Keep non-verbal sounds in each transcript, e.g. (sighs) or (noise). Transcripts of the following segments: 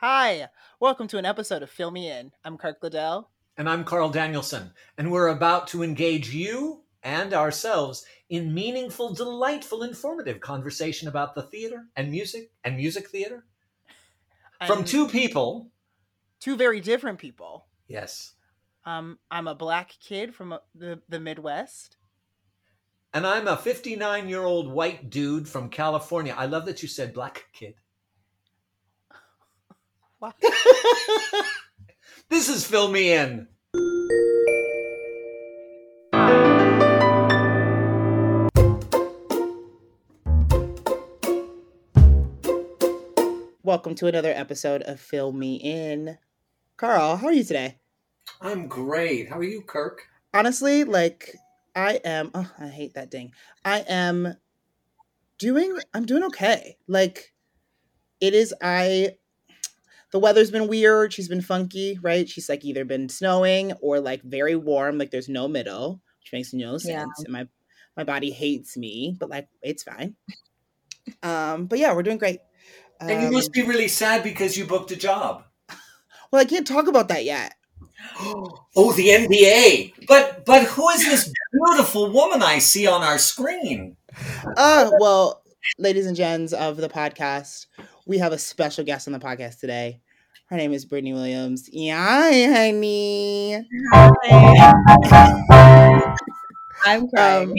Hi, welcome to an episode of Fill Me In. I'm Kirk Liddell. And I'm Carl Danielson, and we're about to engage you and ourselves in meaningful, delightful, informative conversation about the theater and music and music theater from two people. two very different people. Yes. Um, I'm a black kid from uh, the, the Midwest. And I'm a 59 year old white dude from California. I love that you said black kid. Wow. (laughs) This is Fill Me In. Welcome to another episode of Fill Me In. Carl, how are you today? I'm great. How are you, Kirk? Honestly, like I am oh, I hate that ding. I am doing I'm doing okay. Like it is I the weather's been weird, she's been funky, right? She's like either been snowing or like very warm, like there's no middle, which makes no sense. Yeah. And my my body hates me, but like it's fine. Um, but yeah, we're doing great. And you Um, must be really sad because you booked a job. (laughs) well, I can't talk about that yet. (gasps) Oh, the NDA. But but who is this beautiful woman I see on our screen? Uh, well, ladies and gents of the podcast, we have a special guest on the podcast today. Her name is Brittany Williams. Yeah, honey. Hi. I'm crying. Um,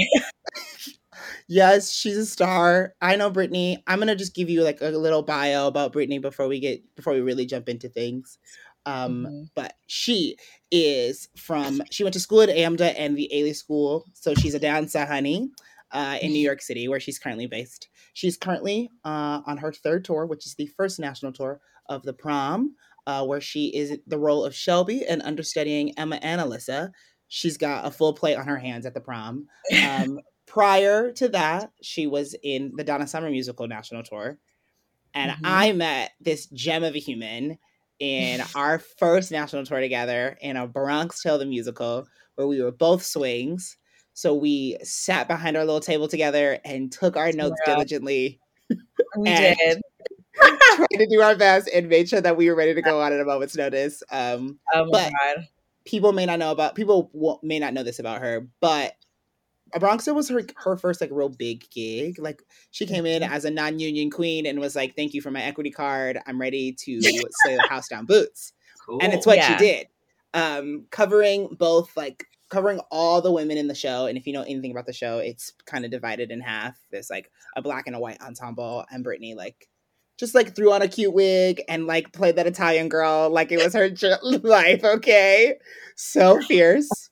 (laughs) yes, she's a star. I know Brittany. I'm gonna just give you like a little bio about Brittany before we get before we really jump into things. Um, Mhm. but she is from she went to school at AMDA and the Ailey School, so she's a dancer, honey, uh, in New York City, where she's currently based. She's currently uh, on her third tour, which is the first national tour of the prom, uh, where she is the role of Shelby and understudying Emma and Alyssa. She's got a full plate on her hands at the prom. Um, (laughs) prior to that, she was in the Donna Summer musical national tour, and Mhm. I met this gem of a human in (laughs) our first national tour together in a Bronx Tale the musical, where we were both swings. So we sat behind our little table together and took our notes Yeah. diligently, we did. (laughs) tried to do our best, and made sure that we were ready to go on at a moment's notice. Um, Oh but- god. people may not know about people may not know this about her, but a Bronx Tale was her her first like real big gig. Like she came in Mhm. as a non-union queen and was like, "Thank you for my equity card. I'm ready to slay the house down boots." Cool. And it's what Yeah. she did, um, covering both like covering all the women in the show. And if you know anything about the show, it's kind of divided in half. There's like a black and a white ensemble, and Brittany like just like threw on a cute wig and like played that Italian girl like it was her (laughs) life. Okay, so fierce. (laughs)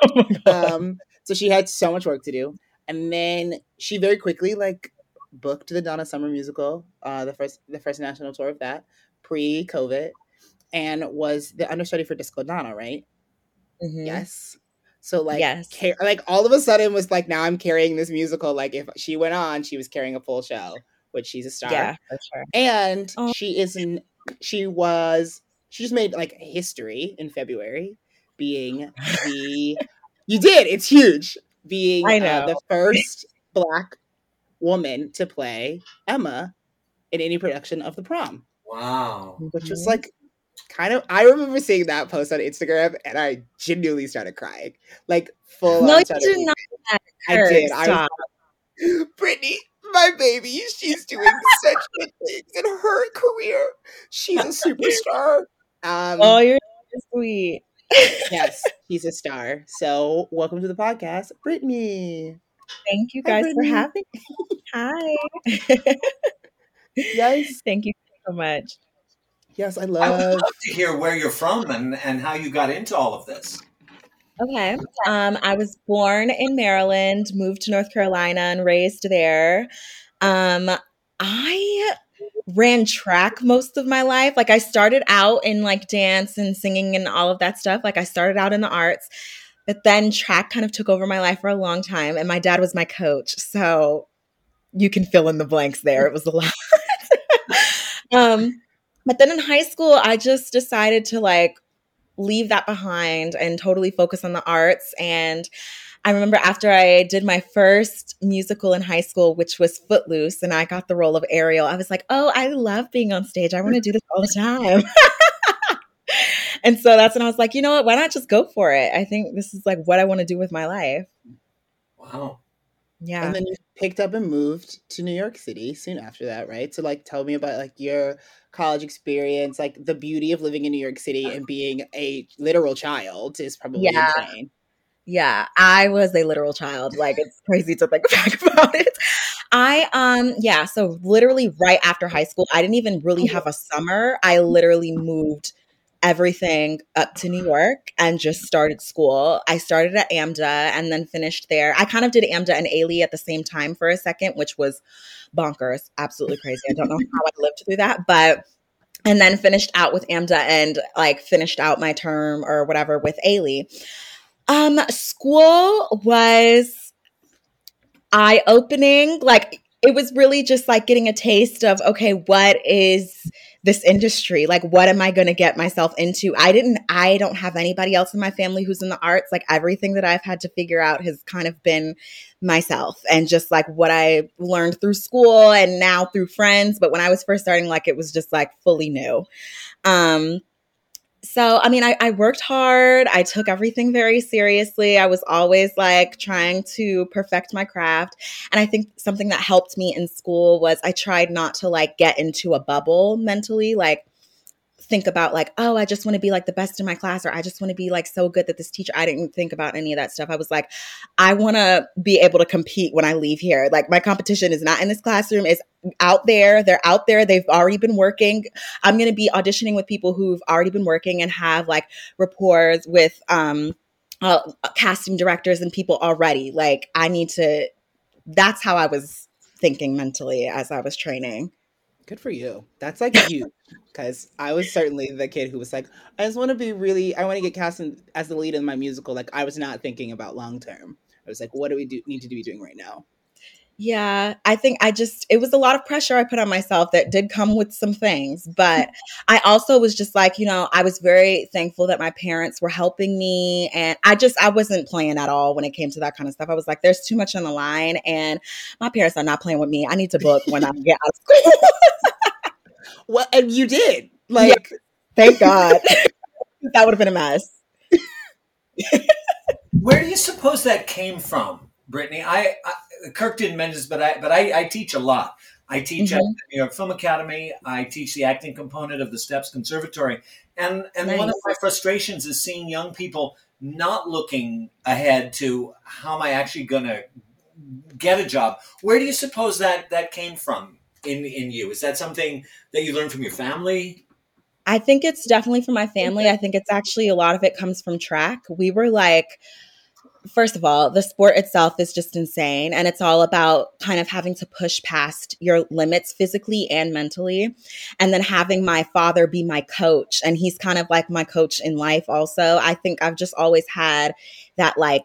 Oh my god. Um, so she had so much work to do, and then she very quickly like booked the Donna Summer musical, uh, the first the first national tour of that pre COVID, and was the understudy for Disco Donna, right? Mhm. Yes. So like, Yes. ca- like all of a sudden was like now I'm carrying this musical. Like if she went on, she was carrying a full show, which she's a star Yeah, for sure. and Oh. she isn't she was she just made like history in february being the (laughs) you did it's huge being I uh, the first black woman to play emma in any production of the prom wow. which was Mhm. like kind of i remember seeing that post on instagram and i genuinely started crying like full No, you did not. i did i. Brittany, my baby, she's doing such good things in her career. She's a superstar. Um, Oh, you're so sweet. yes, he's a star. So, welcome to the podcast, Brittany. Thank you Hi, guys for having me. Hi. (laughs) Yes, (laughs) Thank you so much. Yes, I love. I would love. love to hear where you're from and, and how you got into all of this. Okay. Um, I was born in Maryland, moved to North Carolina, and raised there. Um, I ran track most of my life. Like I started out in like dance and singing and all of that stuff. Like I started out in the arts, but then track kind of took over my life for a long time. And my dad was my coach, so you can fill in the blanks there. It was a lot. (laughs) um, but then in high school, I just decided to like leave that behind and totally focus on the arts. And I remember after I did my first musical in high school, which was Footloose, and I got the role of Ariel, I was like, oh, I love being on stage. I want to do this all the time. (laughs) and so that's when I was like, you know what? Why not just go for it? I think this is like what I want to do with my life. Wow. Yeah. And then you picked up and moved to New York City soon after that, right? So like tell me about like your college experience, like the beauty of living in New York City and being a literal child is probably Yeah. insane. Yeah, I was a literal child. Like it's crazy to think (laughs) back about it. I um yeah, so literally right after high school, I didn't even really have a summer. I literally moved everything up to New York and just started school. I started at AMDA and then finished there. I kind of did AMDA and Ailey at the same time for a second, which was bonkers, absolutely crazy. I don't know how I lived through that, but and then finished out with AMDA and like finished out my term or whatever with Ailey. Um, school was eye opening. Like it was really just like getting a taste of okay, what is this industry? Like, what am I going to get myself into? I didn't, I don't have anybody else in my family who's in the arts. Like, everything that I've had to figure out has kind of been myself and just like what I learned through school and now through friends. But when I was first starting, like, it was just like fully new. Um, so i mean I, I worked hard. I took everything very seriously. I was always like trying to perfect my craft. And i think something that helped me in school was i tried not to like get into a bubble mentally like think about like oh i just want to be like the best in my class or i just want to be like so good that this teacher i didn't think about any of that stuff. I was like i want to be able to compete when i leave here. Like my competition is not in this classroom is out there they're out there they've already been working. I'm going to be auditioning with people who've already been working and have like rapport with um uh, casting directors and people already. Like i need to that's how i was thinking mentally as i was training Good for you. That's like you, (laughs) because I was certainly the kid who was like, I just want to be really, I want to get cast in, as the lead in my musical. Like I was not thinking about long term. I was like, what do we do need to be doing right now? Yeah, I think I just, it was a lot of pressure I put on myself that did come with some things. But (laughs) I also was just like, you know, I was very thankful that my parents were helping me. And I just, I wasn't playing at all when it came to that kind of stuff. I was like, there's too much on the line. And my parents are not playing with me. I need to book when I get out of school. (laughs) Well, and you did. (laughs) Like, Thank God. that would have been a mess. Where do you suppose that came from, Brittany? I, I Kirk didn't mention this, but I but I, I teach a lot. I teach at Mhm. the New York Film Academy. I teach the acting component of the Steps Conservatory, and and one of my frustrations is seeing young people not looking ahead to how am I actually going to get a job. Where do you suppose that that came from in in you? Is that something that you learned from your family? I think it's definitely from my family. I think it's actually a lot of it comes from track. We were like, first of all, the sport itself is just insane. And it's all about kind of having to push past your limits physically and mentally. And then having my father be my coach. And he's kind of like my coach in life, also. I think I've just always had that, like,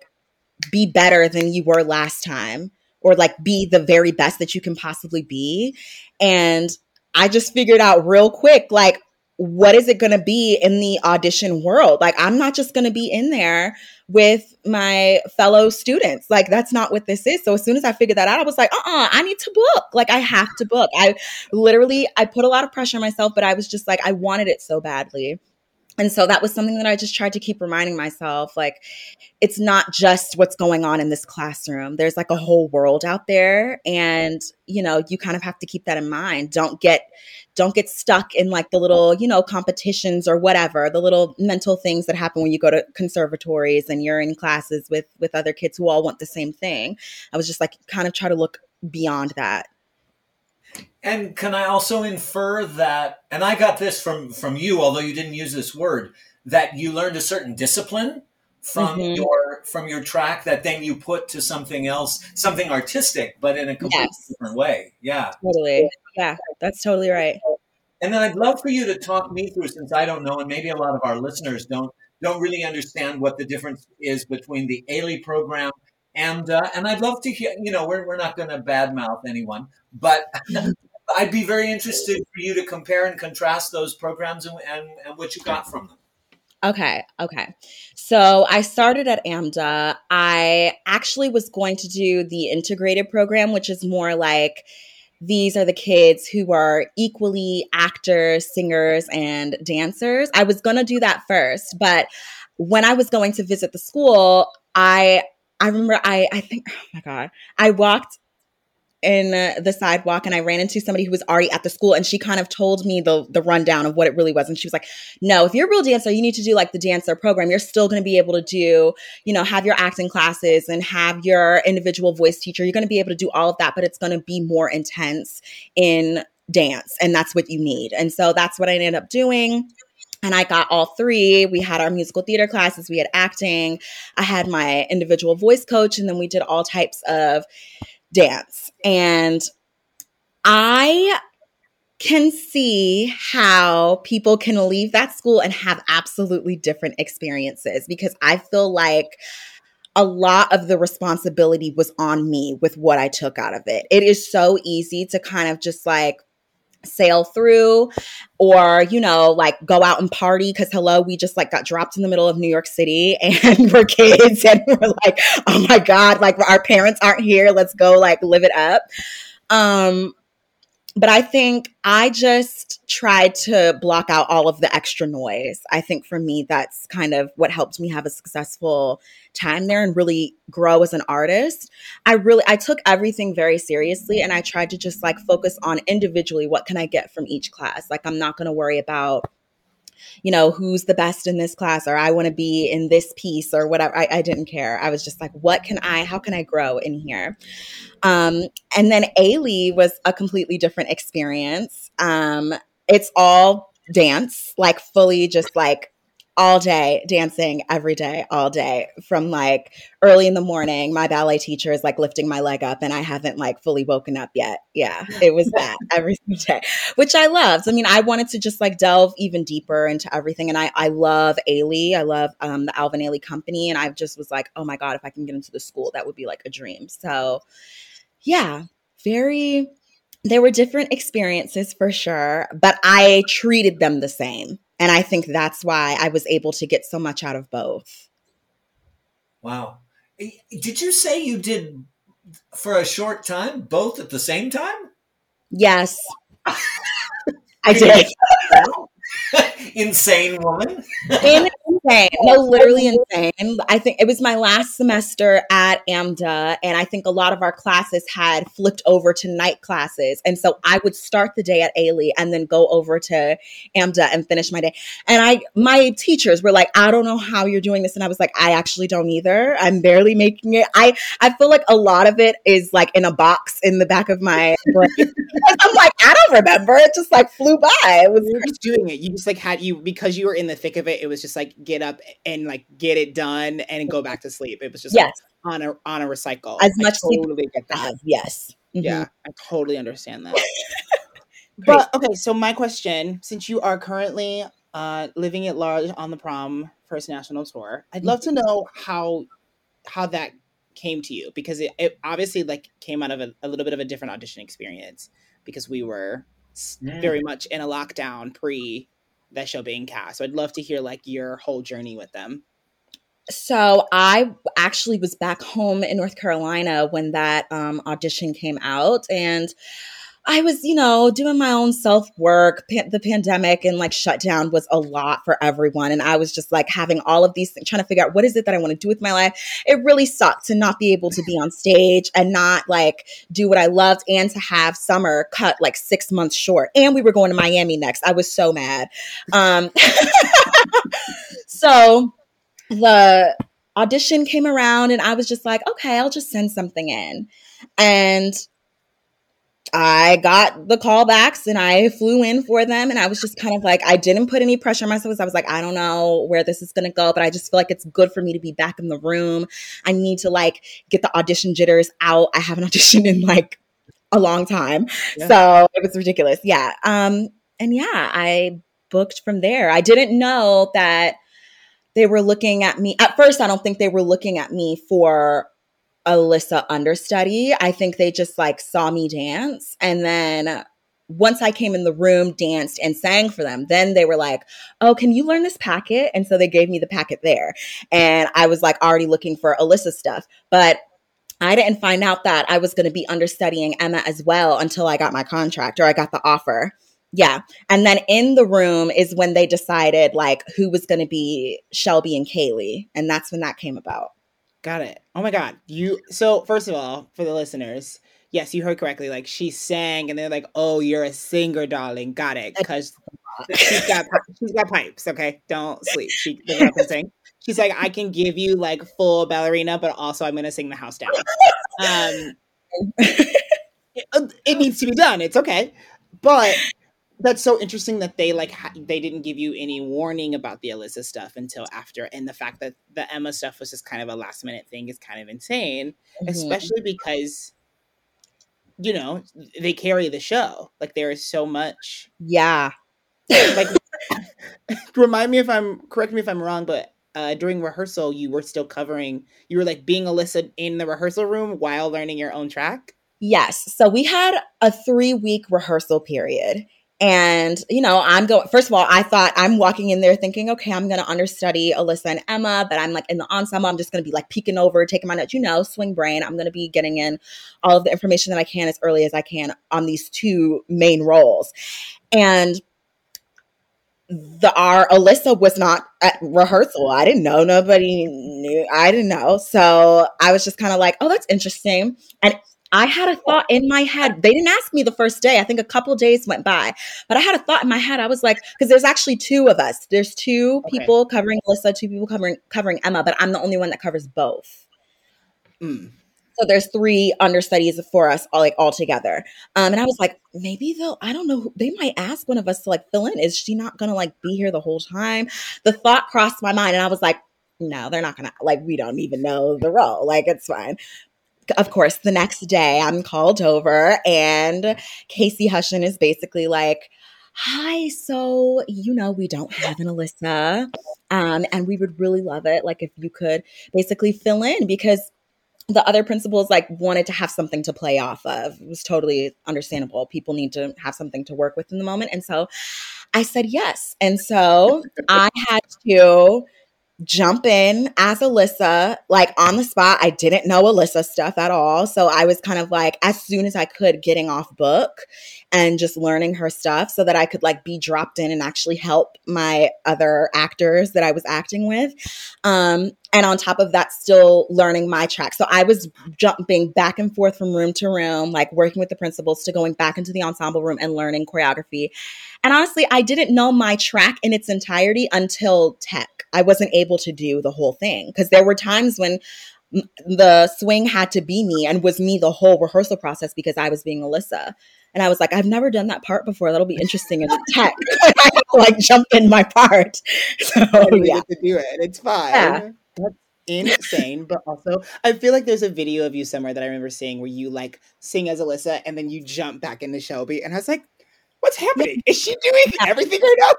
be better than you were last time, or like be the very best that you can possibly be. And I just figured out real quick, like, what is it going to be in the audition world? Like, I'm not just going to be in there with my fellow students. Like, that's not what this is. So as soon as I figured that out, I was like, uh uh I need to book. Like, I have to book. I literally, I put a lot of pressure on myself, but I was just like, I wanted it so badly. And so that was something that I just tried to keep reminding myself like, it's not just what's going on in this classroom. There's like a whole world out there. And, you know, you kind of have to keep that in mind. Don't get don't get stuck in like the little you know competitions or whatever the little mental things that happen when you go to conservatories and you're in classes with with other kids who all want the same thing i was just like kind of try to look beyond that And can I also infer that? And I got this from from you, although you didn't use this word, that you learned a certain discipline from Mhm. your from your track that then you put to something else, something artistic, but in a completely Yes. different way. Yeah. totally yeah that's totally right And then I'd love for you to talk me through, since I don't know, and maybe a lot of our listeners don't don't really understand what the difference is between the Ailey program and uh, and I'd love to hear. You know, we're we're not going to badmouth anyone, but (laughs) I'd be very interested for you to compare and contrast those programs and, and, and what you got from them. Okay, okay. So I started at AMDA. I actually was going to do the integrated program, which is more like these are the kids who are equally actors, singers, and dancers. I was going to do that first, but when I was going to visit the school, I I remember I I think (sighs) oh my god, I walked in uh, the sidewalk and I ran into somebody who was already at the school and she kind of told me the the rundown of what it really was and she was like no if you're a real dancer you need to do like the dancer program. You're still going to be able to do you know have your acting classes and have your individual voice teacher. You're going to be able to do all of that but it's going to be more intense in dance and that's what you need. And so that's what I ended up doing and I got all three. We had our musical theater classes, we had acting, I had my individual voice coach, and then we did all types of dance. And I can see how people can leave that school and have absolutely different experiences because I feel like a lot of the responsibility was on me with what I took out of it. It is so easy to kind of just like sail through or you know like go out and party because hello we just like got dropped in the middle of new york city (laughs) and we're kids and we're like oh my god like our parents aren't here let's go like live it up. Um but I think I just tried to block out all of the extra noise. I think for me, that's kind of what helped me have a successful time there and really grow as an artist. I really, I took everything very seriously and I tried to just like focus on individually what can I get from each class. Like, I'm not going to worry about you know, who's the best in this class or I want to be in this piece or whatever. I, I, didn't care. I was just like, what can I, how can I grow in here? Um, and then Ailey was a completely different experience. Um, it's all dance, like fully just like all day dancing every day all day from like early in the morning my ballet teacher is like lifting my leg up and i haven't like fully woken up yet. Yeah it was (laughs) that every day which i loved. I mean i wanted to just like delve even deeper into everything and i i love ailey. I love um, the alvin ailey company and i just was like oh my god if i can get into the school that would be like a dream. So yeah very there were different experiences for sure but i treated them the same and I think that's why I was able to get so much out of both. Wow. Eh, did you say you did for a short time both at the same time? Yes. (laughs) I did. insane woman. insane. (laughs) No, literally insane. I think it was my last semester at AMDA, and I think a lot of our classes had flipped over to night classes. And so I would start the day at Ailey and then go over to AMDA and finish my day. And I my teachers were like, I don't know how you're doing this. And I was like, I actually don't either. I'm barely making it. I I feel like a lot of it is like in a box in the back of my brain. (laughs) I'm like, I don't remember. It just like flew by. It was you were just doing it. You just like had you because you were in the thick of it. It was just like get up and like get it done and go back to sleep. It was just yes. Like, on a on a recycle. As much I totally get that. Yes. Mm-hmm. Yeah, I totally understand that. (laughs) but okay, so my question, since you are currently uh, living at large on the prom first national tour, I'd love to mm-hmm. know how how that came to you because it, it obviously like came out of a, a, little bit of a different audition experience because we were mm. very much in a lockdown pre that show being cast. So I'd love to hear like your whole journey with them. So I actually was back home in North Carolina when that um, audition came out, and I was, you know, doing my own self work. Pa- the pandemic and like shutdown was a lot for everyone. And I was just like having all of these things, trying to figure out what is it that I want to do with my life. It really sucked to not be able to be on stage and not like do what I loved and to have summer cut like six months short. And we were going to Miami next. I was so mad. Um, (laughs) so the audition came around and I was just like, okay, I'll just send something in. And I got the callbacks and I flew in for them. And I was just kind of like, I didn't put any pressure on myself. I was like, I don't know where this is going to go, but I just feel like it's good for me to be back in the room. I need to like get the audition jitters out. I haven't (laughs) auditioned in like a long time. Yeah. So it was ridiculous. Yeah. Um, and yeah, I booked from there. I didn't know that they were looking at me. At first, I don't think they were looking at me for Alyssa understudy. I think they just like saw me dance and then once I came in the room, danced and sang for them, then they were like, Oh, can you learn this packet? And so they gave me the packet there. And I was like already looking for Alyssa stuff. But I didn't find out that I was going to be understudying Emma as well until I got my contract or I got the offer. Yeah. And then in the room is when they decided like who was going to be Shelby and Kaylee. And that's when that came about. Got it. Oh my god. You so first of all, for the listeners, yes, you heard correctly. Like she sang and they're like, "Oh, you're a singer, darling." Got it. Cuz she's got she's got pipes, okay? Don't sleep. She can sing. She's like, "I can give you like full ballerina, but also I'm going to sing the house down." Um (laughs) it, it needs to be done. It's okay. But that's so interesting that they like ha- they didn't give you any warning about the Alyssa stuff until after, and the fact that the Emma stuff was just kind of a last minute thing is kind of insane, mm-hmm. especially because you know they carry the show. Like there is so much. Yeah. like (laughs) remind me if I'm correct me if I'm wrong, but uh, during rehearsal you were still covering. You were like being Alyssa in the rehearsal room while learning your own track. Yes. So we had a three week rehearsal period. And, you know, I'm going, first of all, I thought I'm walking in there thinking, okay, I'm going to understudy Alyssa and Emma, but I'm like in the ensemble, I'm just going to be like peeking over, taking my notes, you know, swing brain. I'm going to be getting in all of the information that I can as early as I can on these two main roles. And the our Alyssa was not at rehearsal. I didn't know. Nobody knew. I didn't know. So I was just kind of like, oh, that's interesting. And I had a thought in my head. They didn't ask me the first day. I think a couple days went by, but I had a thought in my head. I was like, because there's actually two of us. There's two okay. people covering Alyssa, two people covering covering Emma, but I'm the only one that covers both. Mm. So there's three understudies for us all like all together. Um, and I was like, maybe they'll, I don't know, they might ask one of us to like fill in. Is she not gonna like be here the whole time? The thought crossed my mind, and I was like, no, they're not gonna like we don't even know the role. Like it's fine of course, the next day I'm called over and Casey Hushion is basically like, Hi, so you know, we don't have an Alyssa. Um, and we would really love it. Like if you could basically fill in because the other principals like wanted to have something to play off of. It was totally understandable. People need to have something to work with in the moment. And so I said yes. And so (laughs) I had to jump in as Alyssa, like on the spot. I didn't know Alyssa stuff at all. So I was kind of like, as soon as I could, getting off book and just learning her stuff so that I could like be dropped in and actually help my other actors that I was acting with. Um, and on top of that still learning my track so i was jumping back and forth from room to room like working with the principals to going back into the ensemble room and learning choreography and honestly i didn't know my track in its entirety until tech i wasn't able to do the whole thing because there were times when the swing had to be me and was me the whole rehearsal process because i was being alyssa and I was like, I've never done that part before. That'll be interesting in (laughs) tech. (laughs) I like jump in my part. (laughs) So yeah, to do it. It's fine. Yeah. Insane. but also, I feel like there's a video of you somewhere that I remember seeing where you like sing as Alyssa and then you jump back into Shelby. And I was like, what's happening? Is she doing everything right now?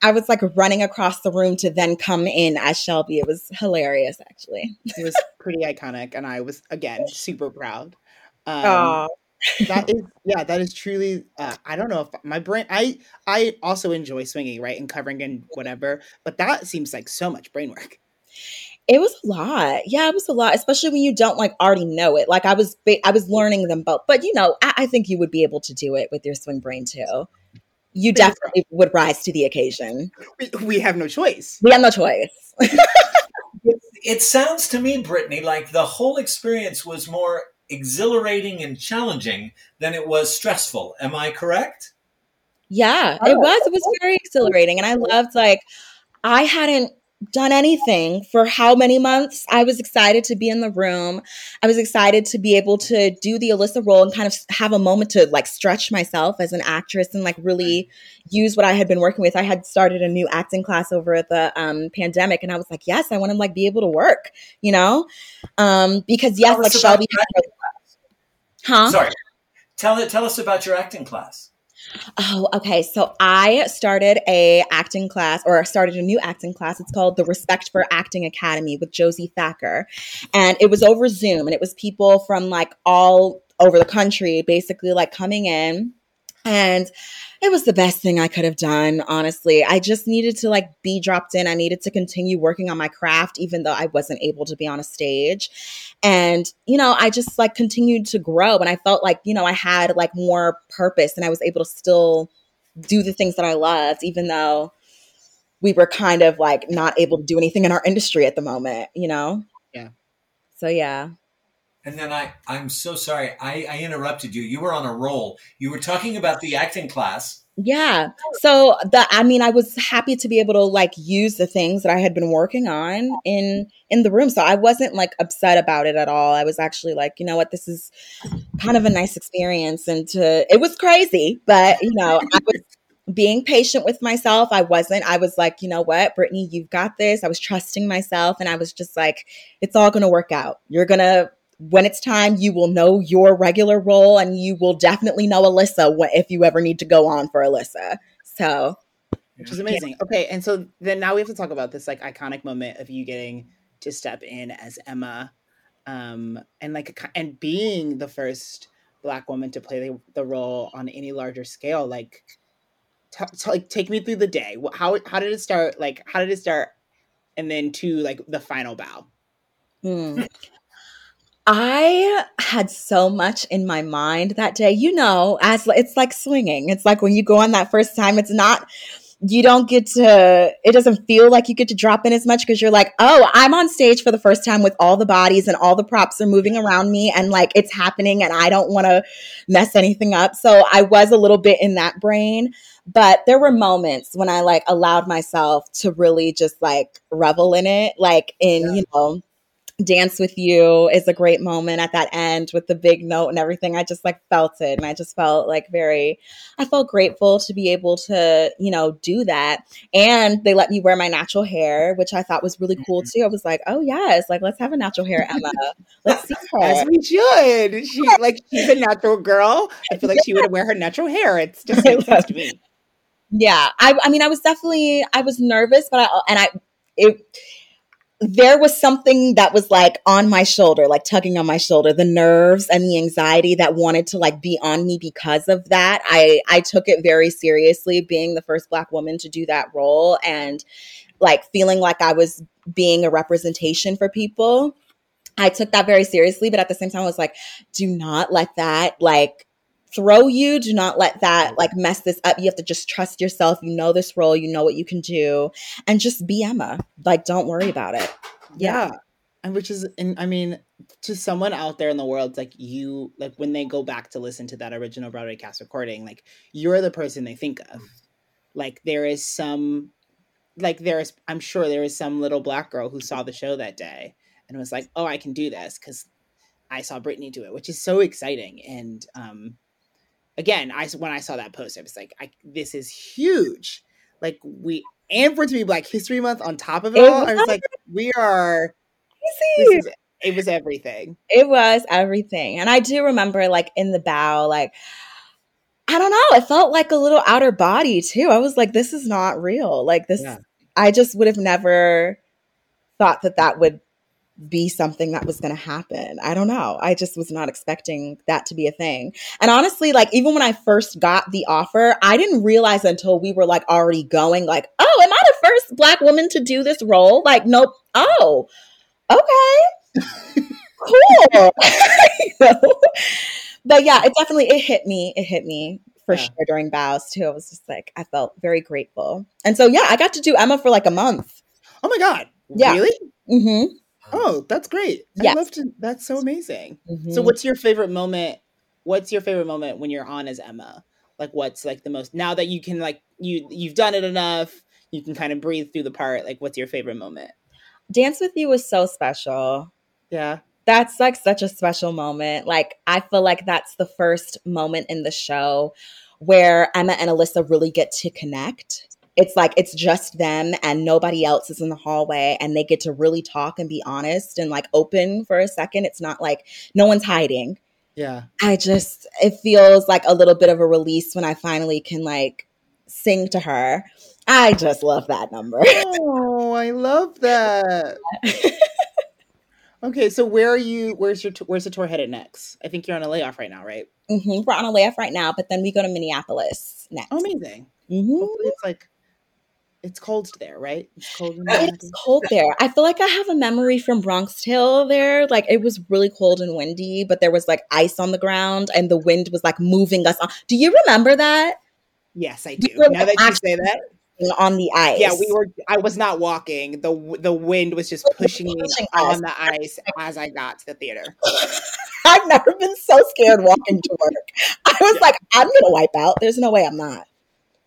I was like running across the room to then come in as Shelby. It was hilarious, actually. It was pretty iconic. And I was, again, super proud. Um, that is (laughs) yeah that is truly uh, i don't know if my brain i i also enjoy swinging right and covering and whatever but that seems like so much brain work it was a lot. Yeah, it was a lot, especially when you don't like already know it. Like I was, I was learning them both, but you know, I, I think you would be able to do it with your swing brain too. You definitely would rise to the occasion. We, we have no choice. We have no choice. (laughs) it, it sounds to me, Brittany, like the whole experience was more exhilarating and challenging than it was stressful. Am I correct? Yeah, it oh, was. It was very exhilarating. And I loved like I hadn't done anything for how many months. I was excited to be in the room. I was excited to be able to do the Alyssa role and kind of have a moment to like stretch myself as an actress and like really use what I had been working with. I had started a new acting class over at the um, pandemic and I was like, yes, I want to like be able to work, you know? Um, because yes, like Shelby. Huh? Sorry. Tell it. Tell us about your acting class. Oh, okay. So I started a acting class or I started a new acting class. It's called the Respect for Acting Academy with Josie Thacker. And it was over Zoom and it was people from like all over the country basically like coming in And it was the best thing I could have done, honestly. I just needed to like be dropped in. I needed to continue working on my craft, even though I wasn't able to be on a stage. And, you know, I just like continued to grow. And I felt like, you know, I had like more purpose and I was able to still do the things that I loved, even though we were kind of like not able to do anything in our industry at the moment, you know? Yeah. So, yeah. And then I, I'm so sorry. I, I interrupted you. You were on a roll. You were talking about the acting class. Yeah. So the I mean I was happy to be able to like use the things that I had been working on in in the room. So I wasn't like upset about it at all. I was actually like, you know what, this is kind of a nice experience and to it was crazy, but you know, I was being patient with myself. I wasn't. I was like, you know what, Brittany, you've got this. I was trusting myself and I was just like, it's all going to work out. You're going to when it's time, you will know your regular role and you will definitely know Alyssa if you ever need to go on for Alyssa. So, which is amazing. Yeah. Okay. And so then now we have to talk about this like iconic moment of you getting to step in as Emma um, and like, and being the first black woman to play the, the role on any larger scale. Like, t- t- like take me through the day. How, how did it start? Like, how did it start? And then to like the final bow. Hmm. I had so much in my mind that day. You know, as it's like swinging. It's like when you go on that first time, it's not you don't get to it doesn't feel like you get to drop in as much because you're like oh i'm on stage for the first time with all the bodies and all the props are moving around me and like it's happening and i don't want to mess anything up so i was a little bit in that brain but there were moments when i like allowed myself to really just like revel in it like in yeah. you know dance with you is a great moment at that end with the big note and everything. I just like felt it and i just felt like very i felt grateful to be able to you know do that. And they let me wear my natural hair which i thought was really cool mm-hmm. too. I was like oh yes like let's have a natural hair emma. Let's see (laughs) her. as we should. She like she's a natural girl. I feel like she would (laughs) wear her natural hair. It's just makes sense to me. Yeah I, I mean i was definitely i was nervous but i and i it there was something that was like on my shoulder, like tugging on my shoulder, the nerves and the anxiety that wanted to like be on me because of that. I I took it very seriously being the first black woman to do that role and like feeling like I was being a representation for people. I took that very seriously, but at the same time I was like, do not let that like throw you. Do not let that like mess this up. You have to just trust yourself. You know this role, you know what you can do, and just be Emma. Like, don't worry about it. Yeah. yeah. And which is, and I mean, to someone out there in the world, like you, like when they go back to listen to that original Broadway cast recording, like you're the person they think of. Like there is some, like there is, I'm sure there is some little black girl who saw the show that day and was like, oh, I can do this because I saw Brittany do it, which is so exciting. And um, again, I when I saw that post, I was like, I, this is huge. Like we and for it to be Black History Month on top of it, it all, was, I was like, (laughs) we are. Is, it was everything. It was everything, and I do remember, like in the bow, like I don't know, it felt like a little outer body too. I was like, this is not real. Like this, yeah. I just would have never thought that that would be something that was going to happen. I don't know. I just was not expecting that to be a thing. And honestly, like even when I first got the offer, I didn't realize until we were like already going like, "Oh, am I the first black woman to do this role?" Like, nope. Oh. Okay. (laughs) cool. But yeah, it definitely it hit me. It hit me for yeah. sure during bows too. I was just like I felt very grateful. And so yeah, I got to do Emma for like a month. Oh my god. Yeah. Really? Mhm. Oh, that's great. I love to that's so amazing. Mm-hmm. So what's your favorite moment? What's your favorite moment when you're on as Emma? Like what's like the most now that you can like you you've done it enough, you can kind of breathe through the part. Like what's your favorite moment? Dance with you was so special. Yeah. That's like such a special moment. Like I feel like that's the first moment in the show where Emma and Alyssa really get to connect it's like it's just them and nobody else is in the hallway and they get to really talk and be honest and like open for a second. It's not like no one's hiding. Yeah. I just it feels like a little bit of a release when I finally can like sing to her. I just love that number. Oh, I love that. (laughs) Okay, so where are you? Where's your? Where's the tour headed next? I think you're on a layoff right now, right? hmm We're on a layoff right now, but then we go to Minneapolis next. Oh, amazing. hmm Hopefully, it's like it's cold there, right? It's cold. It's cold there. I feel like I have a memory from Bronx Tale there. Like it was really cold and windy, but there was like ice on the ground and the wind was like moving us on. Do you remember that? Yes, I do. Now that you say that, On the ice. yeah, we were. I was not walking. the The wind was just pushing me Pushing us. on the ice as I got to the theater. (laughs) I've never been so scared walking to work. I was like, I'm gonna wipe out. There's no way I'm not.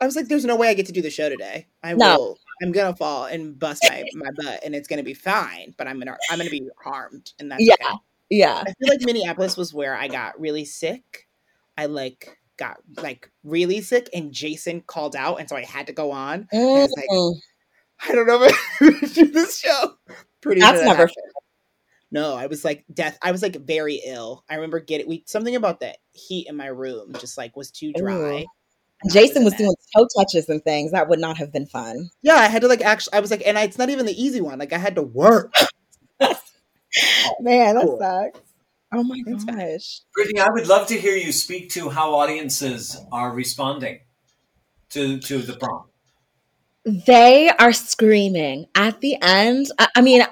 I was like, "There's no way I get to do the show today. I No. will. I'm gonna fall and bust my my butt, and it's gonna be fine. But I'm gonna I'm gonna be harmed, and that's Yeah. okay. Yeah. I feel like Minneapolis was where I got really sick. I like got like really sick, and Jason called out, and so I had to go on. And it's like Mm, I don't know if I (laughs) can do this show. Pretty That's sure that never. No, I was like death. I was like very ill. I remember getting we something about the heat in my room just like was too dry. Ooh. And I Jason was doing toe touches and things. That would not have been fun. Yeah, I had to like actually. I was like, and it's not even the easy one. Like I had to work. (laughs) Man, that Cool. sucks. Oh my It's fine. gosh. Brittany, I would love to hear you speak to how audiences are responding to to the Prom. They are screaming at the end. I, I mean,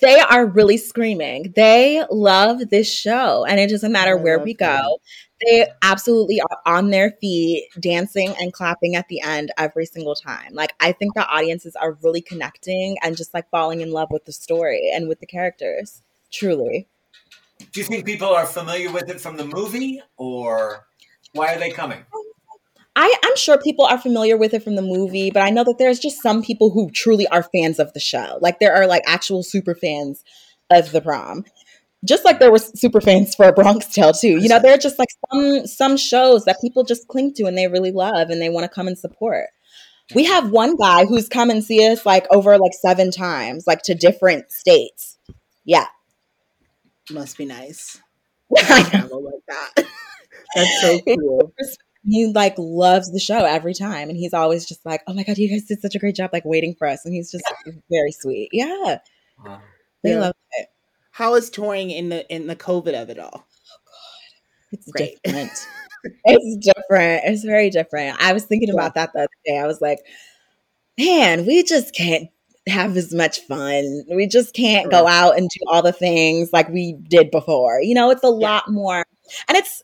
they are really screaming. They love this show, and it doesn't matter I where we that. go. They absolutely are on their feet, dancing and clapping at the end every single time. Like, I think the audiences are really connecting and just like falling in love with the story and with the characters. Truly. Do you think people are familiar with it from the movie, or why are they coming? Um, I, I'm sure people are familiar with it from the movie, but I know that there's just some people who truly are fans of the show. Like there are like actual super fans of the prom. Just like there were super fans for a Bronx Tale too. You know, there are just like some some shows that people just cling to and they really love and they want to come and support. We have one guy who's come and see us like over like seven times, like to different states. Yeah. Must be nice. (laughs) travel like that. (laughs) That's so cool. He like loves the show every time and he's always just like oh my god you guys did such a great job like waiting for us and he's just (laughs) very sweet yeah Wow. they Yeah. love it How is touring in the in the COVID of it all? Oh it's Great. different (laughs) it's different it's very different i was thinking about that the other day i was like man we just can't have as much fun. We just can't go out and do all the things like we did before. You know it's a lot more and it's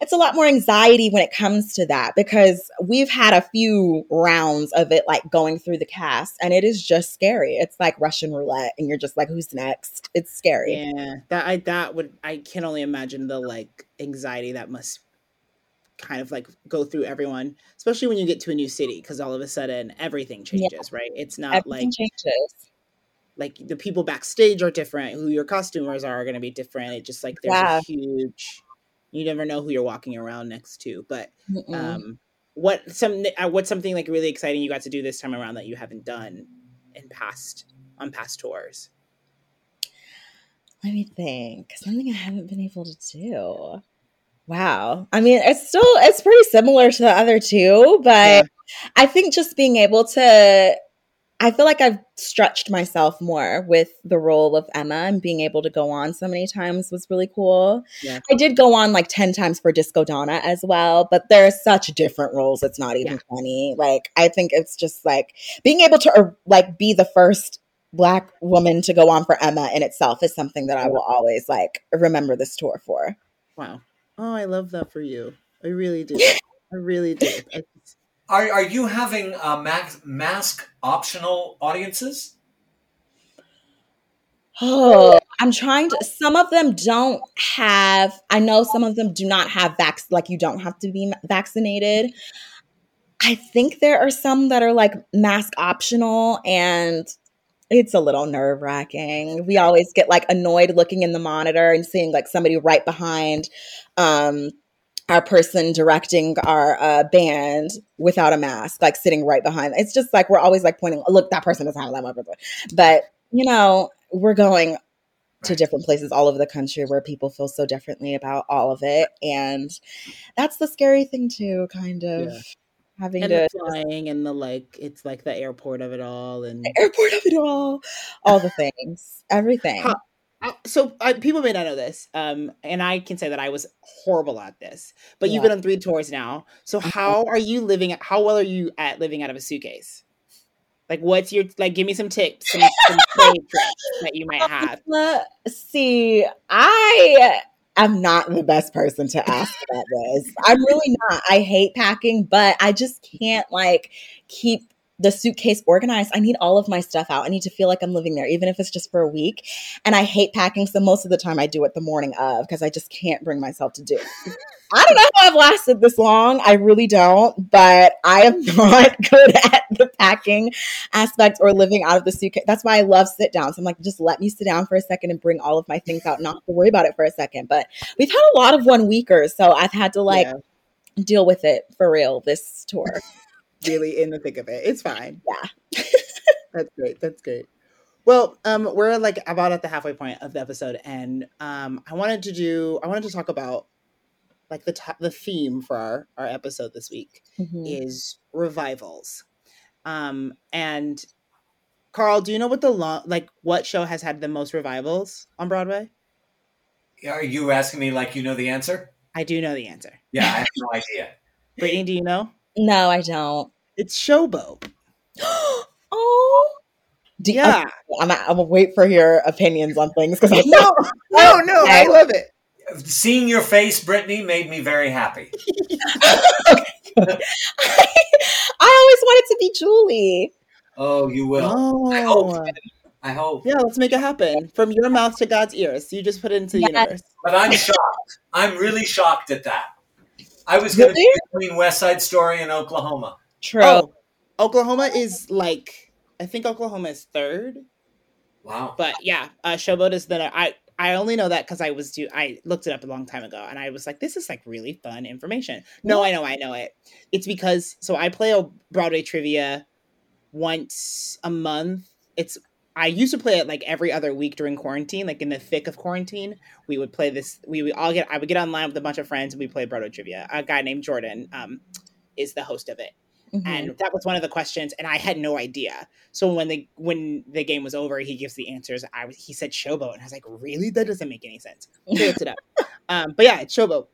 it's a lot more anxiety when it comes to that because we've had a few rounds of it like going through the cast and it is just scary. It's like russian roulette and you're just like who's next? It's scary. Yeah, that I that would I can only imagine the like anxiety that must kind of like go through everyone, especially when you get to a new city because all of a sudden everything Yeah. changes, right? It's not everything like changes like the people backstage are different, who your costumers are, are going to be different. It just like there's Yeah. a huge you never know who you're walking around next to, but Mm-mm. um what some uh, what's something like really exciting you got to do this time around that you haven't done in past on past tours Let me think. Something I haven't been able to do. Wow. I mean, it's still it's pretty similar to the other two, but Yeah. I think just being able to I feel like I've stretched myself more with the role of Emma and being able to go on so many times was really cool. Yeah. I did go on like 10 times for Disco Donna as well, but they're such different roles. It's not even Yeah. funny. Like, I think it's just like being able to uh, like be the first black woman to go on for Emma in itself is something that I will always like remember this tour for. wow oh i love that for you i really do (laughs) i really do I, Are are you having uh, mask mask optional audiences? Oh, I'm trying to. Some of them don't have. I know some of them do not have vax. Like you don't have to be vaccinated. I think there are some that are like mask optional, and it's a little nerve wracking. We always get like annoyed looking in the monitor and seeing like somebody right behind um, our person directing our uh, band without a mask, like sitting right behind. It's just like we're always like pointing. Look, that person doesn't have that much. But you know, we're going to different places all over the country where people feel so differently about all of it, and that's the scary thing too. Kind of Yeah. Having and to the flying and the like it's like the airport of it all and airport of it all, all the things, everything. How- Uh, so uh, people may not know this, um, and I can say that I was horrible at this. But you've been on three tours now. So Mhm. how are you living? How well are you at living out of a suitcase? Like, what's your like? Give me some tips, some, some (laughs) tricks that you might have. Uh, see, I am not the best person to ask about this. I'm really not. I hate packing, but I just can't like keep the suitcase organized. I need all of my stuff out. I need to feel like I'm living there, even if it's just for a week. And I hate packing, so most of the time I do it the morning of because I just can't bring myself to do it. I don't know how I've lasted this long. I really don't, but I am (laughs) not good at the packing aspect or living out of the suitcase. That's why I love sit downs. I'm like, just let me sit down for a second and bring all of my things out, not to worry about it for a second. But we've had a lot of one weekers, so I've had to like Yeah, deal with it for real this tour. Really in the thick of it. It's fine. Yeah. (laughs) That's great. That's great. Well, um, we're like about at the halfway point of the episode, and um, I wanted to do. I wanted to talk about like the top, the theme for our our episode this week Mhm. is revivals. Um, and Carl, do you know what the long like what show has had the most revivals on Broadway? Are you asking me like you know the answer? I do know the answer. Yeah, I have no idea. (laughs) Brittany, do you know? No, I don't. It's Showboat. (gasps) oh. Do, Yeah. I'm, I'm gonna wait for your opinions on things because I (laughs) No, (laughs) no, no. I love it. Seeing your face, Brittany, made me very happy. (laughs) I always wanted to be Julie. Oh, you will. I hope. Oh, I hope. yeah. Let's make it happen. From your mouth to God's ears. You just put it into the Yes. universe. But I'm shocked. I'm really shocked at that. I was going to Really? be between West Side Story and Oklahoma. True. Oh, Oklahoma is like I think Oklahoma is third, Wow. but yeah, uh, Showboat is the I. I only know that because I was do I looked it up a long time ago and I was like, this is like really fun information. No, I know, I know it. It's because so I play a Broadway trivia once a month. It's I used to play it like every other week during quarantine, like in the thick of quarantine. We would play this. We would all get. I would get online with a bunch of friends and we play Broadway trivia. A guy named Jordan um, is the host of it Mhm. and that was one of the questions and i had no idea so when the when the game was over he gives the answers i was he said showboat and i was like really that doesn't make any sense he looked it up (laughs) um but yeah it's showboat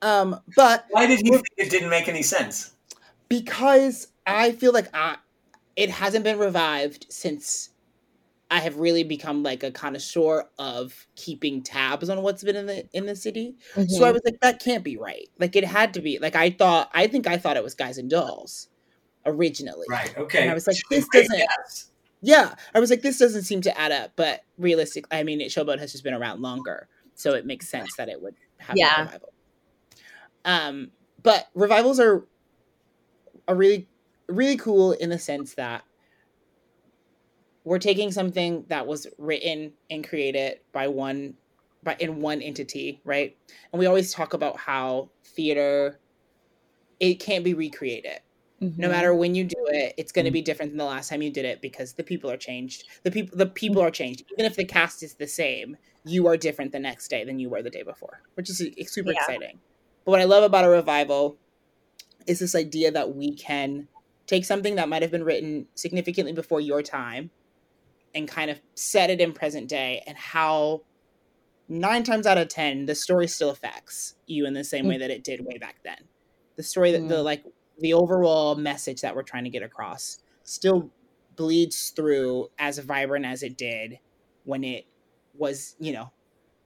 um but Why did you think it didn't make any sense? because i feel like I, it hasn't been revived since i have really become like a connoisseur of keeping tabs on what's been in the in the city So Mhm. I was like, that can't be right. Like it had to be. Like I thought, I think I thought it was Guys and Dolls originally. Right. Okay. And I was like, (laughs) this doesn't. guess. Yeah, I was like, this doesn't seem to add up. But realistically, I mean, it, Showboat has just been around longer, so it makes sense that it would have a revival. Um, but revivals are are really really cool in the sense that we're taking something that was written and created by one by in one entity, right? And we always talk about how theater it can't be recreated no Mhm. matter when you do it it's going to be different than the last time you did it because the people are changed the people the people are changed even if the cast is the same you are different the next day than you were the day before which is super Yeah. exciting but what i love about a revival is this idea that we can take something that might have been written significantly before your time and kind of set it in present day and how nine times out of ten the story still affects you in the same way that it did way back then. The story that the Mm. like the overall message that we're trying to get across still bleeds through as vibrant as it did when it was you know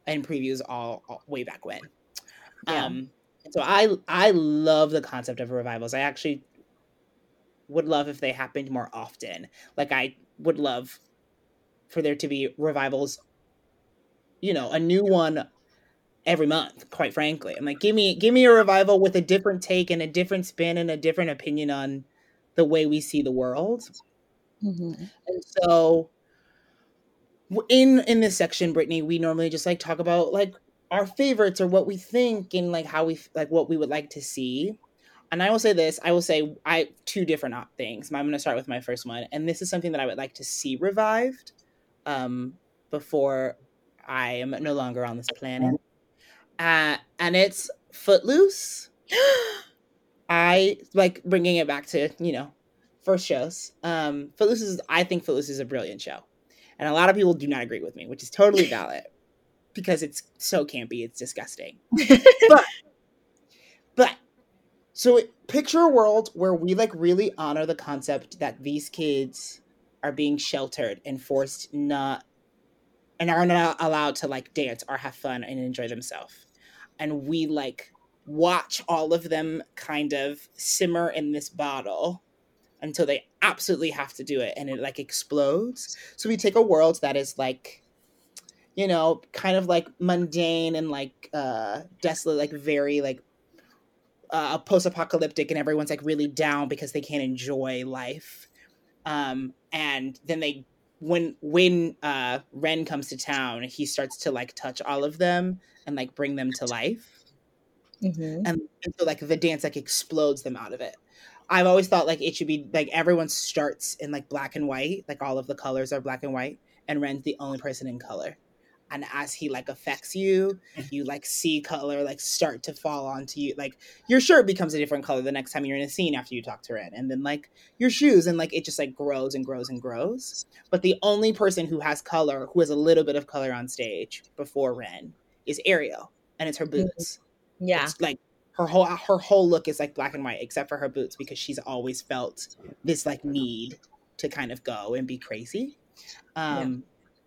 in previews all, all way back when. Yeah. um so i i love the concept of revivals. I actually would love if they happened more often. Like i would love for there to be revivals you know a new one every month quite frankly. I'm like give me give me a revival with a different take and a different spin and a different opinion on the way we see the world. Mhm. and so in in this section brittany we normally just like talk about like our favorites or what we think and like how we like what we would like to see. And i will say this i will say i two different things. I'm going to start with my first one and this is something that i would like to see revived um before i am no longer on this planet uh and it's footloose (gasps) I like bringing it back to you know first shows. Um, Footloose is I think Footloose is a brilliant show, And a lot of people do not agree with me, which is totally (laughs) valid because it's so campy, it's disgusting. (laughs) but but so picture a world where we like really honor the concept that these kids are being sheltered and forced not and are not allowed to like dance or have fun and enjoy themselves. And we like watch all of them kind of simmer in this bottle until they absolutely have to do it and it like explodes. So we take a world that is like you know, kind of like mundane and like uh desolate, like very like uh post-apocalyptic and everyone's like really down because they can't enjoy life. Um and then they when when uh Ren comes to town, he starts to like touch all of them and like bring them to life. Mhm. And, and so like the dance like explodes them out of it. I've always thought like it should be like everyone starts in like black and white, like all of the colors are black and white, and Ren's the only person in color. And as he like affects you, you like see color like start to fall onto you. Like your shirt becomes a different color the next time you're in a scene after you talk to Ren, and then like your shoes, and like it just like grows and grows and grows. But the only person who has color, who has a little bit of color on stage before Ren, is Ariel, and it's her boots. Yeah. It's like her whole her whole look is like black and white except for her boots because she's always felt this like need to kind of go and be crazy. Um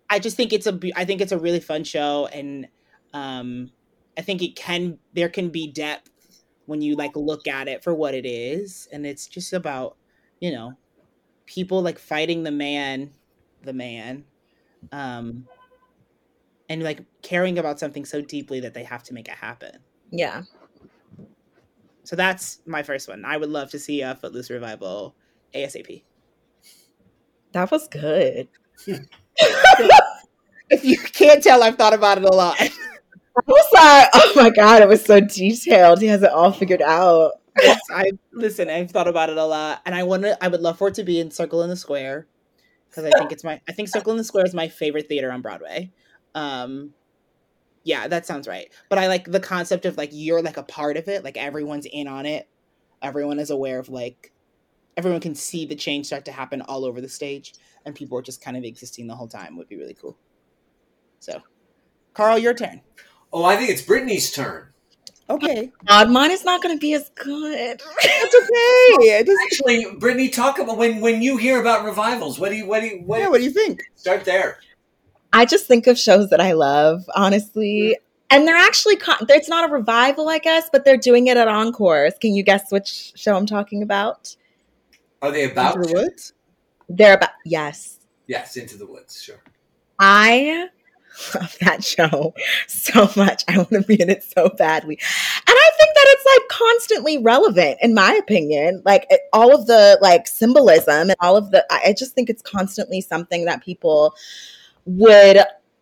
I just think it's a I think it's a really fun show and um I think it can there can be depth when you like look at it for what it is and it's just about you know people like fighting the man the man um and like caring about something so deeply that they have to make it happen. Yeah. So that's my first one. I would love to see a Footloose revival ASAP. That was good. (laughs) (laughs) If you can't tell, I've thought about it a lot. I was like, oh my god, it was so detailed. He has it all figured out. I listen. I've thought about it a lot, and I want to. I would love for it to be in Circle in the Square because I think it's my. I think Circle in the Square is my favorite theater on Broadway. Um, yeah, that sounds right. But I like the concept of like you're like a part of it. Like everyone's in on it. Everyone is aware of like. Everyone can see the change start to happen all over the stage, and people are just kind of existing the whole time. Would be really cool. So, Carl, your turn. Oh, I think it's Brittany's turn. Okay, God, mine is not going to be as good. that's okay. Just, Actually, Brittany, talk about when when you hear about revivals. What do you what do you what, yeah, what do you think? start there? I just think of shows that I love, honestly. Mm-hmm. And they're actually, it's not a revival, I guess, but they're doing it at Encores. Can you guess which show I'm talking about? Are they about? Into the woods. They're about, yes. Yes, into the woods. Sure. I love that show so much. I want to be in it so badly. And I think that it's like constantly relevant, in my opinion. Like it, all of the like symbolism and all of the, I I just think it's constantly something that people would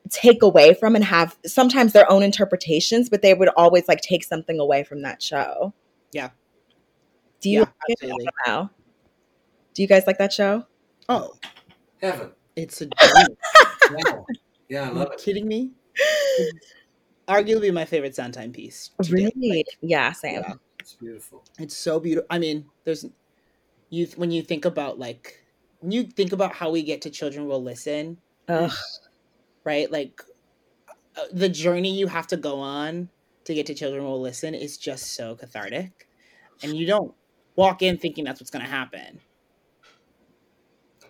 take away from and have sometimes their own interpretations, but they would always like take something away from that show. Yeah. Do you Yeah, like it? I absolutely. don't know. Do you guys like that show? Oh, Heaven. it's a dream. (laughs) Yeah, yeah I Are love you it. kidding me? Arguably my favorite Sondheim piece. to. Really? Like, yeah, same. yeah. It's beautiful. It's so beautiful. I mean, there's you when you think about like when you think about how we get to children will listen, Ugh. right? Like uh, the journey you have to go on to get to children will listen is just so cathartic, and you don't walk in thinking that's what's going to happen.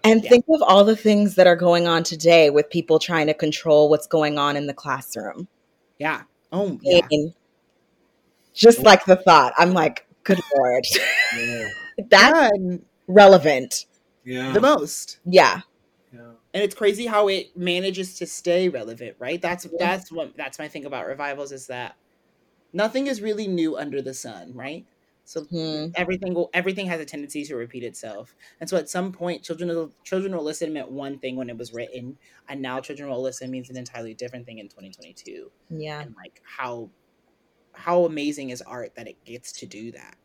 And Yeah. think of all the things that are going on today with people trying to control what's going on in the classroom. Yeah. Oh yeah. mean, just like the thought, I'm like, good lord, Yeah. (laughs) that's Yeah, relevant. Yeah. the most. Yeah, yeah. and it's crazy how it manages to stay relevant right that's that's what that's my thing about revivals is that nothing is really new under the sun right so Hmm. everything will everything has a tendency to repeat itself. And so at some point children will children will listen meant one thing when it was written and now children will listen means an entirely different thing in 2022 yeah, and like how how amazing is art that it gets to do that?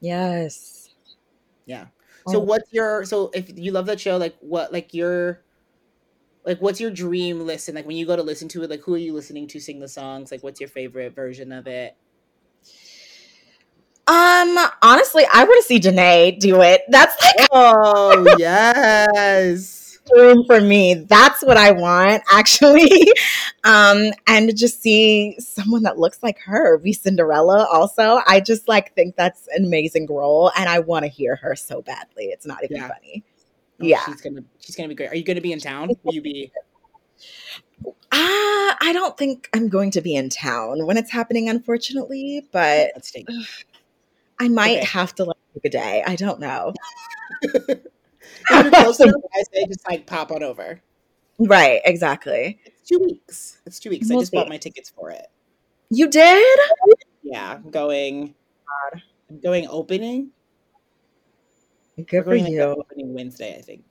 Yes. yeah. So Oh. what's your so if you love that show like what like your like what's your dream listen like when you go to listen to it like who are you listening to sing the songs? Like what's your favorite version of it Um, honestly, I want to see Denée do it. That's like (laughs) oh yes room for me. That's what I want, actually. (laughs) Um, and just see someone that looks like her be Cinderella also. I just like think that's an amazing role and I want to hear her so badly. It's not even Yeah. funny. Oh, Yeah. she's gonna she's gonna be great. Are you gonna be in town? Will you be? Ah, (laughs) I don't think I'm going to be in town when it's happening, unfortunately, but. I might Okay. have to like take a day. I don't know. If you're close enough, I just like pop on over. Right, exactly. It's two weeks. It's two weeks. I We'll just bought my tickets for it. You did? Yeah, I'm going. God. I'm going opening. Good We're for going like, you. opening Wednesday, I think.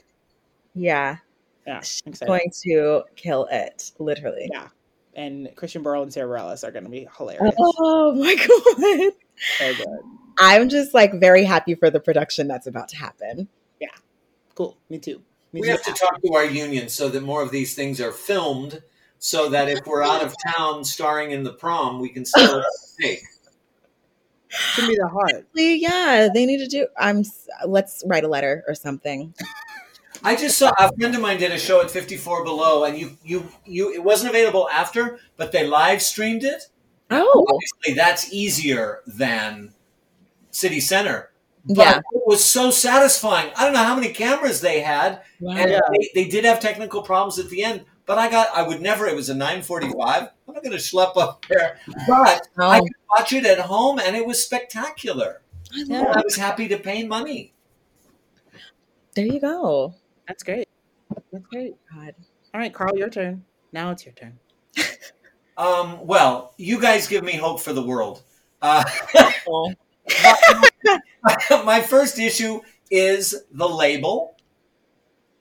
Yeah. Yeah, She's going to kill it, literally. Yeah, and Christian Borle and Sara Bareilles are going to be hilarious. Oh my (laughs) god. So good. I'm just like very happy for the production that's about to happen. Yeah. Cool. Me too. Me We too. have to talk to our union so that more of these things are filmed, so that if we're out of town starring in the prom, we can still (laughs) take. Shouldn't be that hard. Yeah, they need to do. I'm. Let's write a letter or something. I just saw a friend of mine did a show at 54 Below, and you, you, you. It wasn't available after, but they live streamed it. Oh, Obviously, that's easier than City Center. But yeah. it was so satisfying. I don't know how many cameras they had, and they, they did have technical problems at the end. But I got, I would never. It was a 9:45. I'm not going to schlep up there, but I Oh, could watch it at home, and it was spectacular. I Yeah. I was happy to pay money. There you go. That's great. That's great. God. All right, Carl, your turn. Now it's your turn. (laughs) Um, well, you guys give me hope for the world. Uh, (laughs) (laughs) my first issue is the label.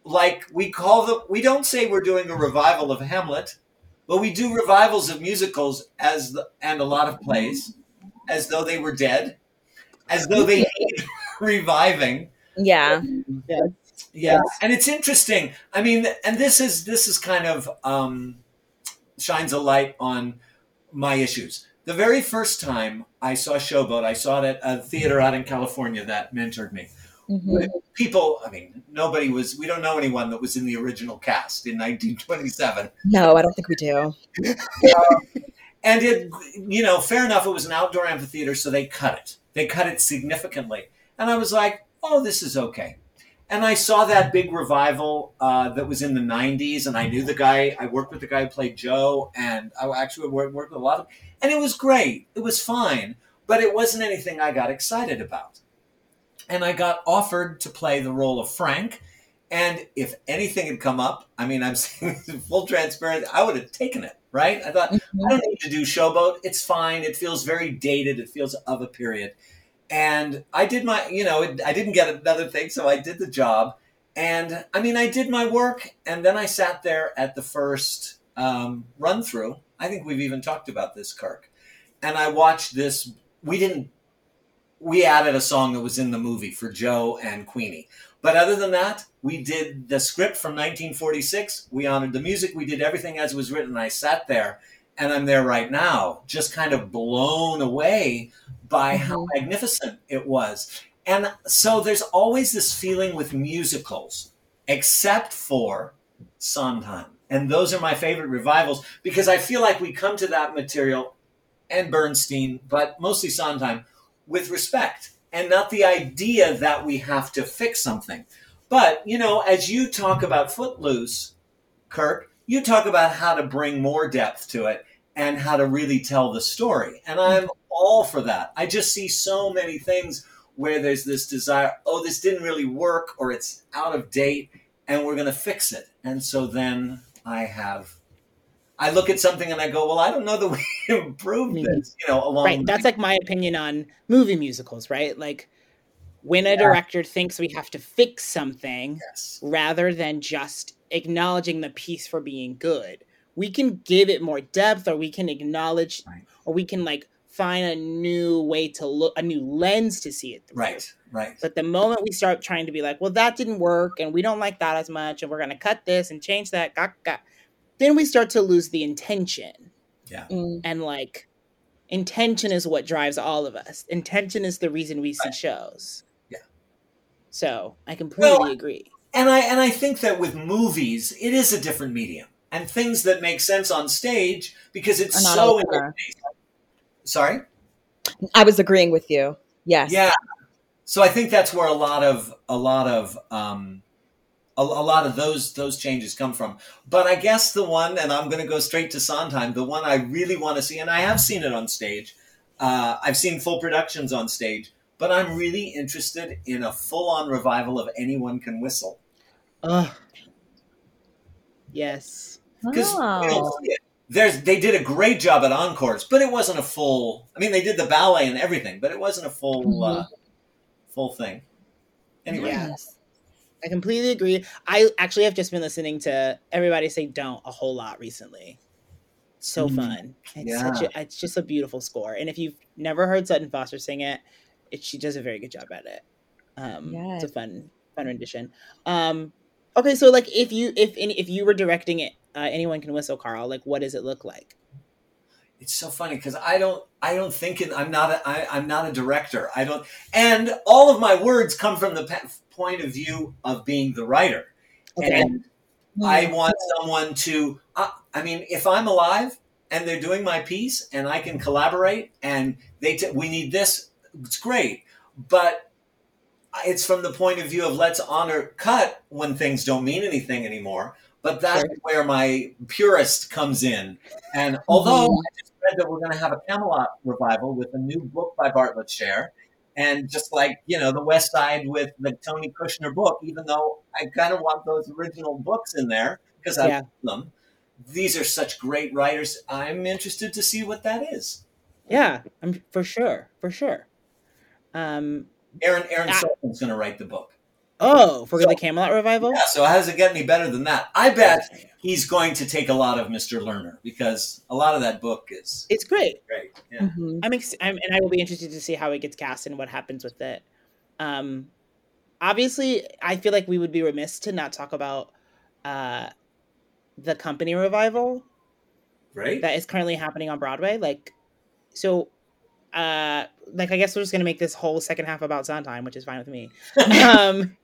Like we call the, we don't say we're doing a revival of Hamlet, but we do revivals of musicals as the, and a lot of plays, as though they were dead, as though they need (laughs) reviving. Yeah. Yeah, and it's interesting. I mean, and this is this is kind of um, shines a light on my issues. The very first time I saw Showboat, I saw it at a theater out in California that mentored me. Mhm. People, I mean, nobody was. We don't know anyone that was in the original cast in 1927. No, I don't think we do. And it, you know, fair enough. It was an outdoor amphitheater, so they cut it. They cut it significantly, and I was like, "Oh, this is okay." And I saw that big revival uh, that was in the '90s, and I knew the guy. I worked with the guy who played Joe, and I actually worked, worked with a lot of, and it was great. It was fine, but it wasn't anything I got excited about. And I got offered to play the role of Frank, and if anything had come up, I mean, I'm (laughs) saying full transparency, I would have taken it. Right? I thought. I don't need to do Showboat. It's fine. It feels very dated. It feels of a period. And I did my, you know, I didn't get another thing, so I did the job. And I mean, I did my work, and then I sat there at the first um, run through. I think we've even talked about this, Kirk. And I watched this. We didn't. We added a song that was in the movie for Joe and Queenie. But other than that, we did the script from 1946. We honored the music. We did everything as it was written. I sat there, and I'm there right now, just kind of blown away by how mm-hmm. magnificent it was. And so there's always this feeling with musicals, except for Sondheim. And those are my favorite revivals because I feel like we come to that material and Bernstein, but mostly Sondheim, with respect and not the idea that we have to fix something. But, you know, as you talk about Footloose, Kirk, you talk about how to bring more depth to it and how to really tell the story. And I'm all for that. I just see so many things where there's this desire, oh, this didn't really work or it's out of date and we're going to fix it. And so then I have, I look at something and I go, well, I don't know that we (laughs) improved this, you know, along Right. That's like my opinion on movie musicals, right? Like when a director thinks we have to fix something Yes. rather than just acknowledging the piece for being good, we can give it more depth or we can acknowledge Right. or we can like find a new way to look, a new lens to see it through. Right, right. But the moment we start trying to be like, well, that didn't work and we don't like that as much and we're going to cut this and change that, gah, gah, then we start to lose the intention. Mm. And like, intention is what drives all of us. Intention is the reason we see shows. Yeah. So I completely Well, agree. and I and I think that with movies, it is a different medium, and things that make sense on stage because it's so. in your face. Sorry. I was agreeing with you. Yes. Yeah. So I think that's where a lot of a lot of um, a, a lot of those those changes come from. But I guess the one, and I'm going to go straight to Sondheim, the one I really want to see, and I have seen it on stage. Uh, I've seen full productions on stage, but I'm really interested in a full on revival of Anyone Can Whistle Ugh. Yes. because Oh. There's they did a great job at encores, but it wasn't a full. I mean, they did the ballet and everything, but it wasn't a full uh, full thing. Anyway, Yes. I completely agree. I actually have just been listening to everybody say "Don't" a whole lot recently. So Mm. fun. It's such a, it's just a beautiful score. And if you've never heard Sutton Foster sing it, it she does a very good job at it. Um, it's a fun fun rendition. Um, okay, so like if you if any, if you were directing it, uh, anyone can whistle, Carl. Like, what does it look like? it's so funny because I don't I don't think in, I'm not a, I, I'm not a director. I don't, and all of my words come from the pe- point of view of being the writer, Okay. and I want someone to. Uh, I mean, if I'm alive and they're doing my piece and I can collaborate and they t- we need this, it's great. But it's from the point of view of let's honor cut when things don't mean anything anymore. But that's Sure. where my purist comes in. And although I just read that we're going to have a Camelot revival with a new book by Bartlett Sher, and just like you know the West Side with the Tony Kushner book, even though I kind of want those original books in there because I Yeah. love them. These are such great writers. I'm interested to see what that is. Yeah, I'm for sure, for sure. Um, Aaron Aaron. Sorkin's going to write the book. Oh, for So- the Camelot revival. Yeah, so how does it get any better than that? I bet he's going to take a lot of Mr. Lerner because a lot of that book is It's great. great. Yeah. Mhm. I'm, ex- I'm and I will be interested to see how it gets cast and what happens with it. Um, obviously, I feel like we would be remiss to not talk about uh, the company revival Right? that is currently happening on Broadway. Like, so, uh, like I guess we're just gonna make this whole second half about Sondheim, which is fine with me. (laughs) um,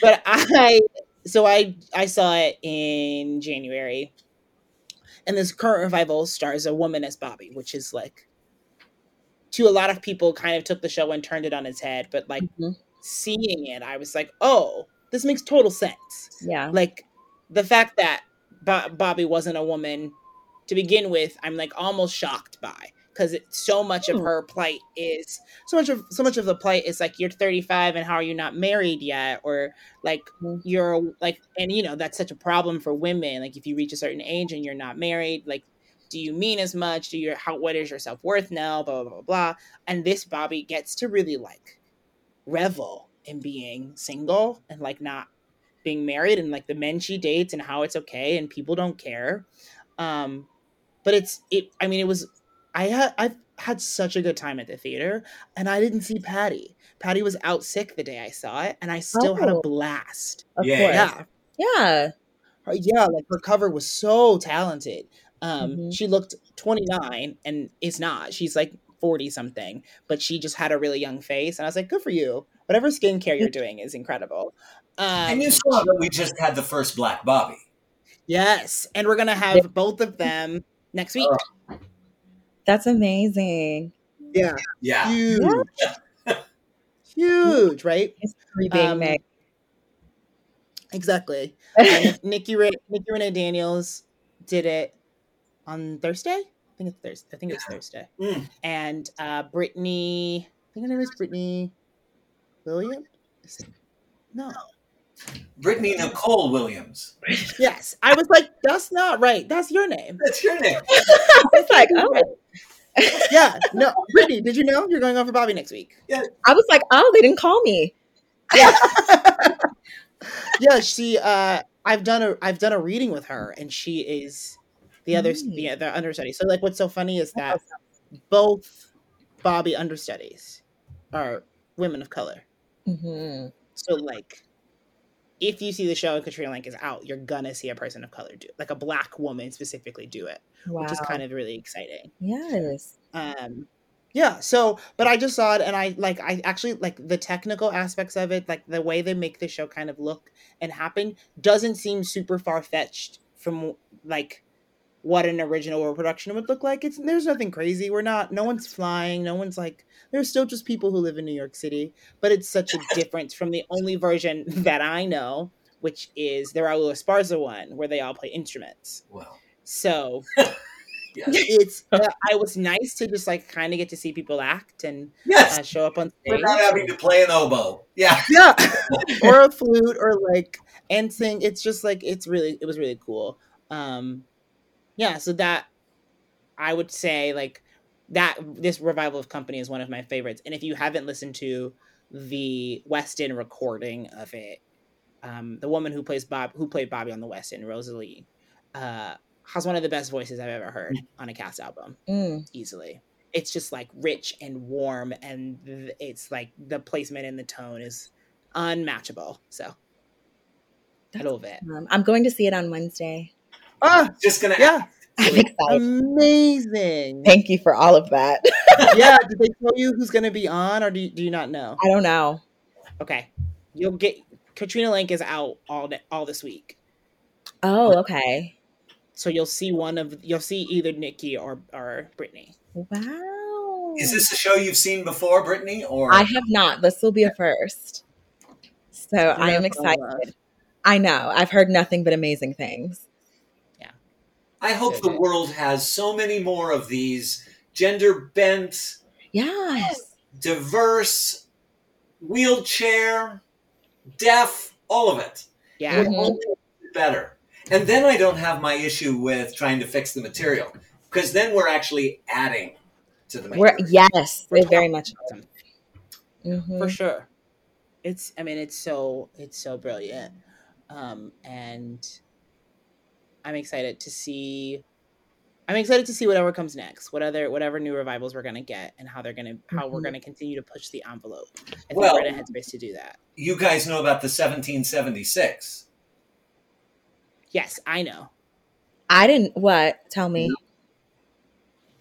but I, so I I saw it in January, and this current revival stars a woman as Bobby, which is like, to a lot of people, kind of took the show and turned it on its head. But like Mhm. seeing it, I was like, oh, this makes total sense Yeah. like the fact that Bo- Bobby wasn't a woman to begin with, I'm like almost shocked by because so much of Hmm. her plight is so much of so much of the plight is like you're 35 and how are you not married yet? Or like Hmm. you're like and you know that's such a problem for women. Like if you reach a certain age and you're not married like do you mean as much? Do you how what is your self-worth now? Blah blah blah blah. And this Bobby gets to really like revel in being single and like not being married and like the men she dates and how it's okay and people don't care. Um but it's it i mean it was i had i've had such a good time at the theater and i didn't see patty patty was out sick the day i saw it and i still had a Oh. blast Of Yeah. course. yeah Yeah. her- yeah like her cover was so talented um Mhm. she looked 29 and is not she's like 40 something but she just had a really young face and i was like good for you whatever skincare you're doing is incredible um and you saw that we just had the first Black Bobby. Yes, and we're gonna have both of them next week. That's amazing. yeah, Yeah. huge, huge, right? History being Um, made. Exactly. (laughs) And Nikki Re- Nikki Renee Daniels did it on Thursday. I think it's Thursday. I think it was Thursday. Mm. And uh, Brittany, I think her name is Brittany Williams. Is it- No. Brittany Nicole Williams. Yes, I was like, that's not right. That's your name. That's your name. (laughs) I was like, oh. Yeah. No, Brittany, did you know you're going on for Bobby next week? I was like, oh, they didn't call me. yeah (laughs) yeah she uh i've done a i've done a reading with her and she is the other Mm. the other understudy so like what's so funny is that both bobby understudies are women of color hmm so like if you see the show and Katrina Lenk is out, you're gonna see a person of color do it, like a black woman specifically do it, Wow. which is kind of really exciting. yes. Um, Yeah. So, but I just saw it, and I like. I actually like the technical aspects of it, like the way they make the show kind of look and happen, doesn't seem super far fetched from like what an original production would look like. It's there's nothing crazy. We're not. No one's flying. No one's like. There's still just people who live in New York City, but it's such a (laughs) difference from the only version (laughs) that I know, which is the Raul Esparza one, where they all play instruments. Well, So (laughs) yes. it's uh, I was nice to just like kind of get to see people act and yes. uh, show up on stage. Without having to play an oboe. Yeah. yeah, or a flute, or like and sing. It's just like it's really it was really cool. Um, yeah, so that I would say like that this revival of Company is one of my favorites. And if you haven't listened to the West End recording of it, um, the woman who plays Bob who played Bobby on the West End, Rosalie, uh, has one of the best voices I've ever heard on a cast album Mm. easily. It's just like rich and warm, and th- it's like the placement and the tone is unmatchable. So I That's love it. Um, I'm going to see it on Wednesday. Ah, Just gonna yeah, I'm excited. amazing. Thank you for all of that. (laughs) yeah, did they tell you who's going to be on, or do you, do you not know? I don't know. Okay, you'll get Katrina Lenk is out all day, all this week, Oh, okay. so you'll see one of you'll see either Nikki or or Brittany. Wow. Is this a show you've seen before, Brittany? Or I have not. This will be a first. So I am gonna fall in excited. I know. I've heard nothing but amazing things. I hope So the good. world has so many more of these gender bent, Yes. diverse, wheelchair, deaf, all of it. Yeah, Mhm. Only better. And then I don't have my issue with trying to fix the material because then we're actually adding to the We're material. yes, they very much are. Awesome. Mhm. for sure. It's I mean it's so it's so brilliant, um, and I'm excited to see. I'm excited to see whatever comes next, what other whatever new revivals we're gonna get, and how they're gonna how we're Mhm. gonna continue to push the envelope. I think Well- we're in a headspace to do that. You guys know about the 1776. Yes, I know. I didn't what? Tell me.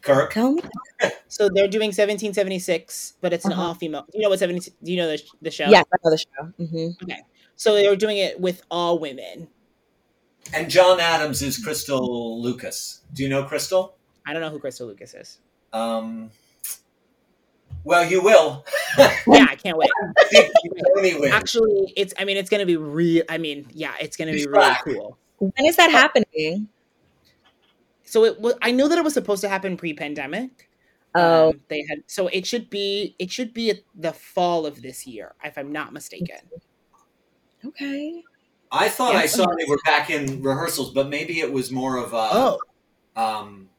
Kirk? Tell me. (laughs) So they're doing 1776, but it's an Uh-huh. all female. You know what 17? Do you know the the show? Yes, I know the show. hmm So they're doing it with all women. And John Adams is Crystal Lucas. Do you know Crystal? I don't know who Crystal Lucas is. Um, well, you will. (laughs) Yeah, I can't wait. (laughs) anyway, Actually, it's. I mean, it's gonna be real. I mean, yeah, it's gonna be He's really cool. When is that happening? So it was. I knew that it was supposed to happen pre-pandemic. Oh, Um, they had. So it should be. It should be the fall of this year, if I'm not mistaken. okay. I thought I saw they were back in rehearsals, but maybe it was more of a Oh, um,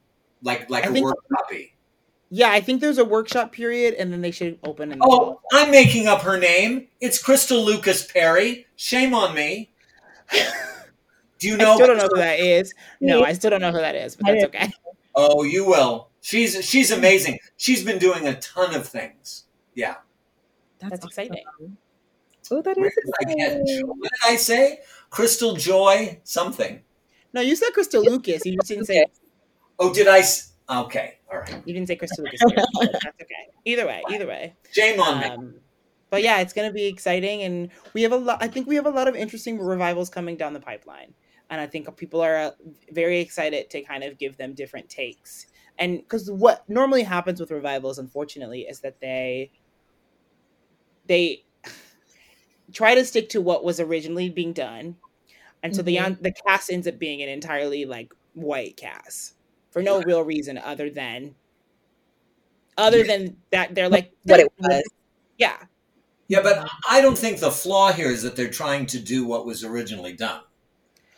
like like I a think- work copy. yeah. I think there's a workshop period, and then they should open in the Oh, fall. I'm making up her name. It's Crystal Lucas Perry. Shame on me. (laughs) Do you know? I know? still don't know who that is. No, I still don't know who that is, but that's okay. Oh, you will. She's she's amazing. She's been doing a ton of things. Yeah. That's exciting. Oh, that Where is did I get? exciting. What did I say? Crystal Joy something. No, you said Crystal Lucas. You just didn't say. Oh, did I? Okay, all right. You didn't say Crystal Lucas. here, That's okay. Either way, either way. Shame on me. Um, but yeah, it's going to be exciting, and we have a lot. I think we have a lot of interesting revivals coming down the pipeline, and I think people are uh, very excited to kind of give them different takes. And because what normally happens with revivals, unfortunately, is that they they try to stick to what was originally being done, and so the mm-hmm. the cast ends up being an entirely like white cast for no real reason other than other than that they're like What it was. yeah Yeah, but I don't think the flaw here is that they're trying to do what was originally done.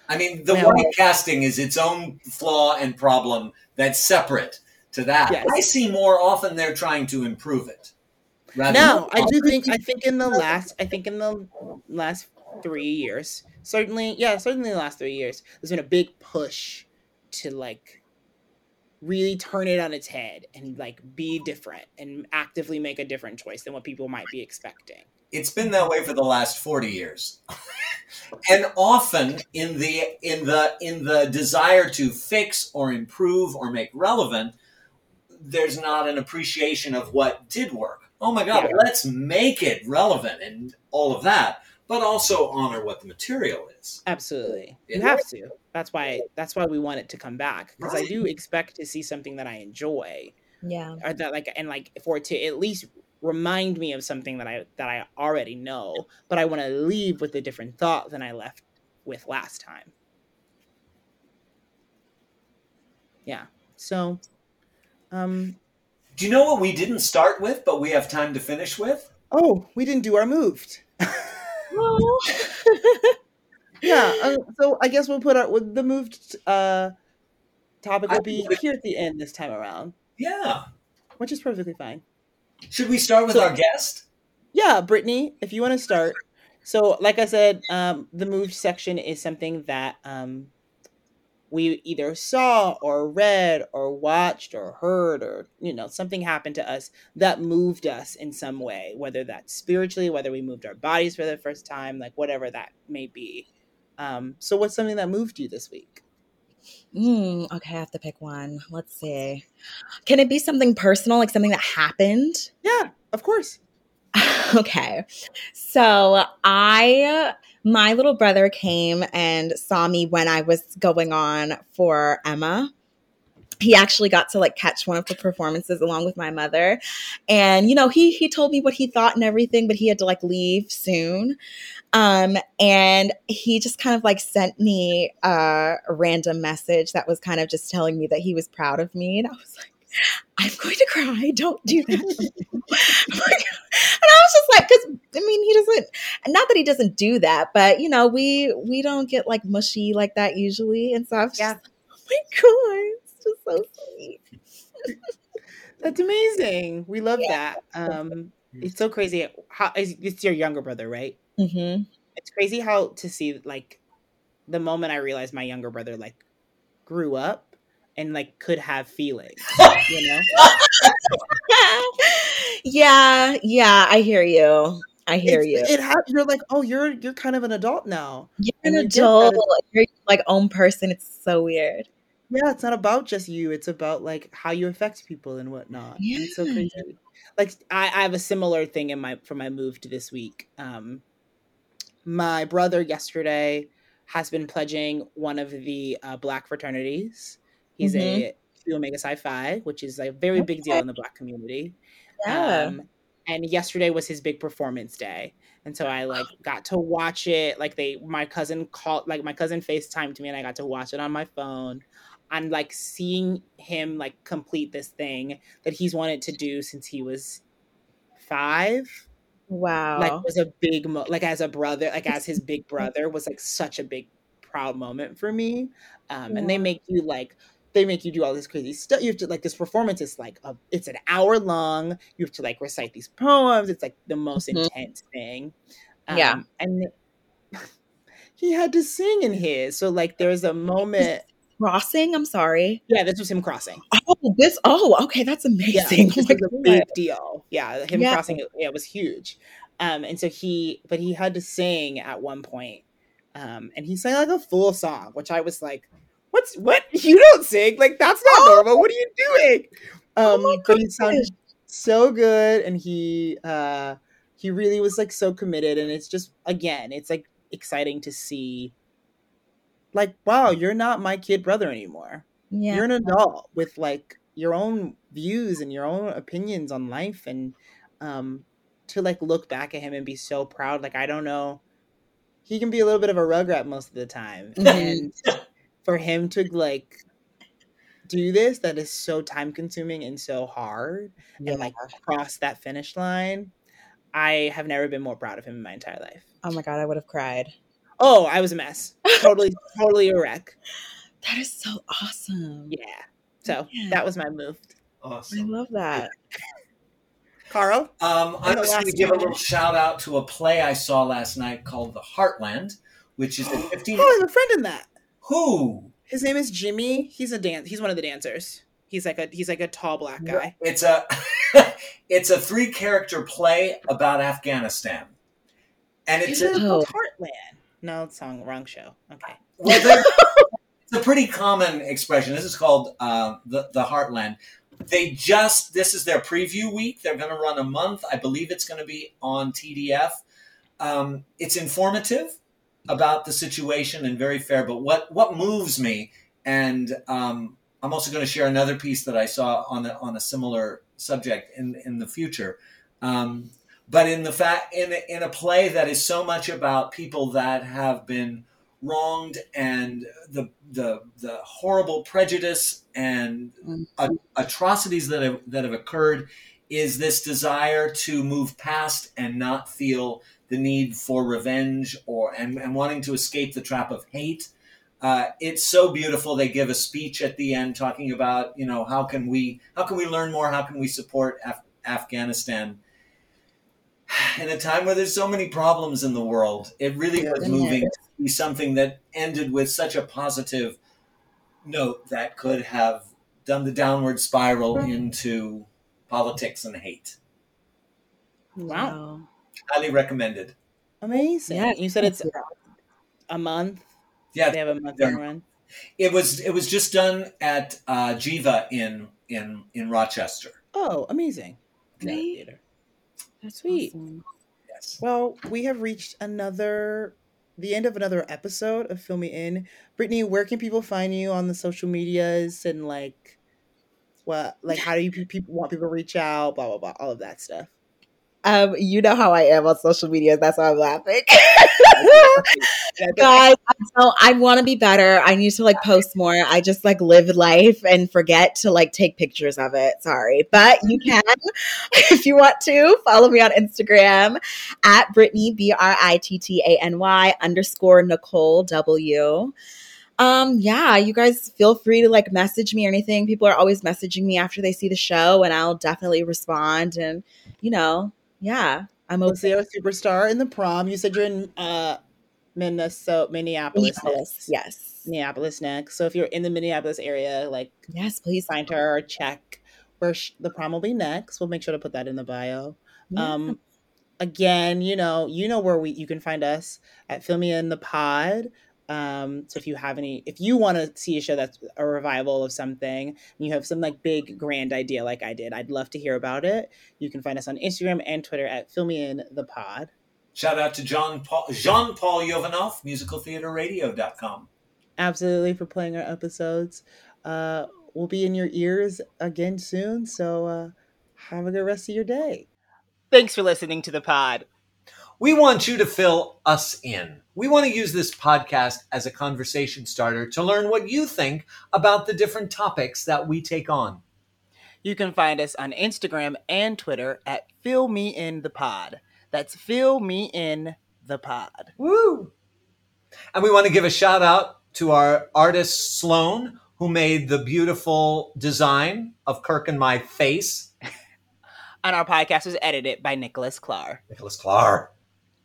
I mean, the Well- white casting is its own flaw and problem that's separate to that. Yes. I see more often they're trying to improve it. Rather No, I do think I think in the last I think in the last three years, certainly, yeah, certainly the last three years, there's been a big push to like really turn it on its head and like be different and actively make a different choice than what people might be expecting. it's been that way for the last 40 years (laughs) and often in the in the in the desire to fix or improve or make relevant there's not an appreciation of what did work. Oh my God, Yeah. let's make it relevant and all of that, but also honor what the material is. Absolutely. You Yeah. have to. That's why that's why we want it to come back because I do expect to see something that I enjoy Yeah. or that like and like for it to at least remind me of something that I that I already know, but I want to leave with a different thought than I left with last time. Yeah. So um Do you know what we didn't start with, but we have time to finish with? oh, we didn't do our moved. (laughs) Yeah, uh, so I guess we'll put our with the moved uh topic will I- be here at the end this time around, Yeah. which is perfectly fine. Should we start with So- our guest? Yeah, Brittany, if you want to start. So, like I said, um, the moved section is something that um, we either saw or read or watched or heard or you know something happened to us that moved us in some way, whether that's spiritually, whether we moved our bodies for the first time, like whatever that may be. Um, so, what's something that moved you this week? Mm, okay, I have to pick one. Let's see. Can it be something personal, like something that happened? Yeah, of course. (laughs) okay. So I, my little brother came and saw me when I was going on for Emma. He actually got to like catch one of the performances along with my mother. And you know, he he told me what he thought and everything, but he had to like leave soon. Um and he just kind of like sent me a random message that was kind of just telling me that he was proud of me and I was like I'm going to cry. Don't do that. (laughs) (laughs) and I was just like, because I mean, he doesn't. Not that he doesn't do that, but you know, we we don't get like mushy like that usually. And so I was Yeah. just, oh my god, it's just so sweet. (laughs) That's amazing. We love that. Um, it's so crazy. How it's your younger brother, right? hmm it's crazy how to see like the moment I realized my younger brother like grew up and like could have feelings, (laughs) you know? yeah, yeah, I hear you. I hear It's- you. It ha- you're like, oh, you're you're kind of an adult now. You're an you adult. You're like own person. It's so weird. Yeah, it's not about just you. It's about like how you affect people and whatnot. And It's so crazy. Like I, I have a similar thing in my for my move to this week. Um, my brother yesterday has been pledging one of the uh, black fraternities. He's a Phi Omega Psi Phi, which is a very big deal in the black community. Yeah. Um, and yesterday was his big performance day. And so I like (gasps) got to watch it. Like they my cousin called like my cousin FaceTimed me and I got to watch it on my phone. And like seeing him like complete this thing that he's wanted to do since he was five wow. like was a big mo- like as a brother like as his big (laughs) brother was like such a big proud moment for me um and they make you like they make you do all this crazy stuff you have to like this performance is like a, it's an hour long you have to like recite these poems it's like the most Mhm. intense thing Yeah. Um, and (laughs) he had to sing in his so like there's a moment Crossing. I'm sorry. yeah this was him crossing Oh, this. Oh, okay. That's yeah, amazing. (laughs) this Oh was a big deal. Yeah, him Yeah. crossing it, yeah, it was huge. Um, and so he, but he had to sing at one point, um, and he sang like a full song, which I was like, "What's what? (laughs) You don't sing? Like that's not Oh. normal. What are you doing?" Um, my but he sounded so good, and he, uh, he really was like so committed, and it's just again, it's like exciting to see. Like, wow, you're not my kid brother anymore Yeah. you're an adult with like your own views and your own opinions on life and um to like look back at him and be so proud like i don't know he can be a little bit of a rugrat most of the time Mhm. and (laughs) for him to like do this that is so time consuming and so hard and like cross that finish line i have never been more proud of him in my entire life Oh my god, I would have cried. oh i was a mess totally (laughs) totally a wreck That is so awesome. yeah so Yeah. that was my move Awesome. I love that. carl Um, I'm just going to give a little shout out to a play I saw last night called The Heartland, which is a (gasps) 15. Oh, I have a friend in that. Who? His name is Jimmy. He's a dance. He's one of the dancers. He's like a he's like a tall black guy. It's a (laughs) it's a three character play about Afghanistan, and it's It's a, Oh. Heartland. No, it's wrong. Wrong show. Okay. well, (laughs) there- it's a pretty common expression. This is called uh, the the Heartland. they just this is their preview week. They're going to run a month. I believe it's going to be on TDF. Um, it's informative about the situation and very fair. But what what moves me, and um, I'm also going to share another piece that I saw on a, on a similar subject in in the future. Um, but in the fact in a, in a play that is so much about people that have been wronged and the the the horrible prejudice and a, atrocities that have that have occurred is this desire to move past and not feel the need for revenge or and, and wanting to escape the trap of hate. Uh, it's so beautiful. They give a speech at the end talking about you know how can we how can we learn more? How can we support Af- afghanistan? (sighs) In a time where there's so many problems in the world it really Yeah. was moving to be something that ended with such a positive note that could have done the downward spiral into politics and hate. Wow. Highly recommended Amazing. Yeah, You said it's Yeah. a month. yeah They have a month they're- run. It was it was just done at uh, Geva in in in Rochester. Oh, amazing. Great. Theater. That's Sweet. awesome. Yes. Well, we have reached another the end of another episode of Fill Me In. Brittany, where can people find you on the social medias and like what like how do you people want people to reach out, blah blah blah, all of that stuff. Um, you know how I am on social media. That's why I'm laughing. (laughs) Guys, I I want to be better. I need to like post more. I just like live life and forget to like take pictures of it. Sorry. But you (laughs) can, (laughs) if you want to, follow me on Instagram at Brittany, B R I T T A N Y underscore Nicole W. Um, yeah, you guys feel free to like message me or anything. People are always messaging me after they see the show, and I'll definitely respond. And you know, yeah, I'm We'll open. see our superstar in the prom. You said you're in uh Minnesota, Minneapolis, Minneapolis. Yes. Minneapolis next. So if you're in the Minneapolis area, like Yes, please. find her or check where sh- the prom will be next. We'll make sure to put that in the bio. Yeah. Um, again, you know, you know where we you can find us at Fill Me In the Pod. Um, so if you have any, if you want to see a show that's a revival of something, and you have some like big grand idea like I did, I'd love to hear about it. You can find us on Instagram and Twitter at Fill Me In the Pod. Shout out to John Paul Jean Paul Yovanov, musicaltheaterradio.com. Absolutely for playing our episodes. Uh, we'll be in your ears again soon. So uh, have a good rest of your day. Thanks for listening to the pod. We want you to fill us in. We want to use this podcast as a conversation starter to learn what you think about the different topics that we take on. You can find us on Instagram and Twitter at Fill Me In the Pod. That's Fill Me In the Pod. Woo! And we want to give a shout out to our artist Sloan, who made the beautiful design of Kirk and my face. (laughs) And our podcast was edited by Nicholas Clark. Nicholas Clark.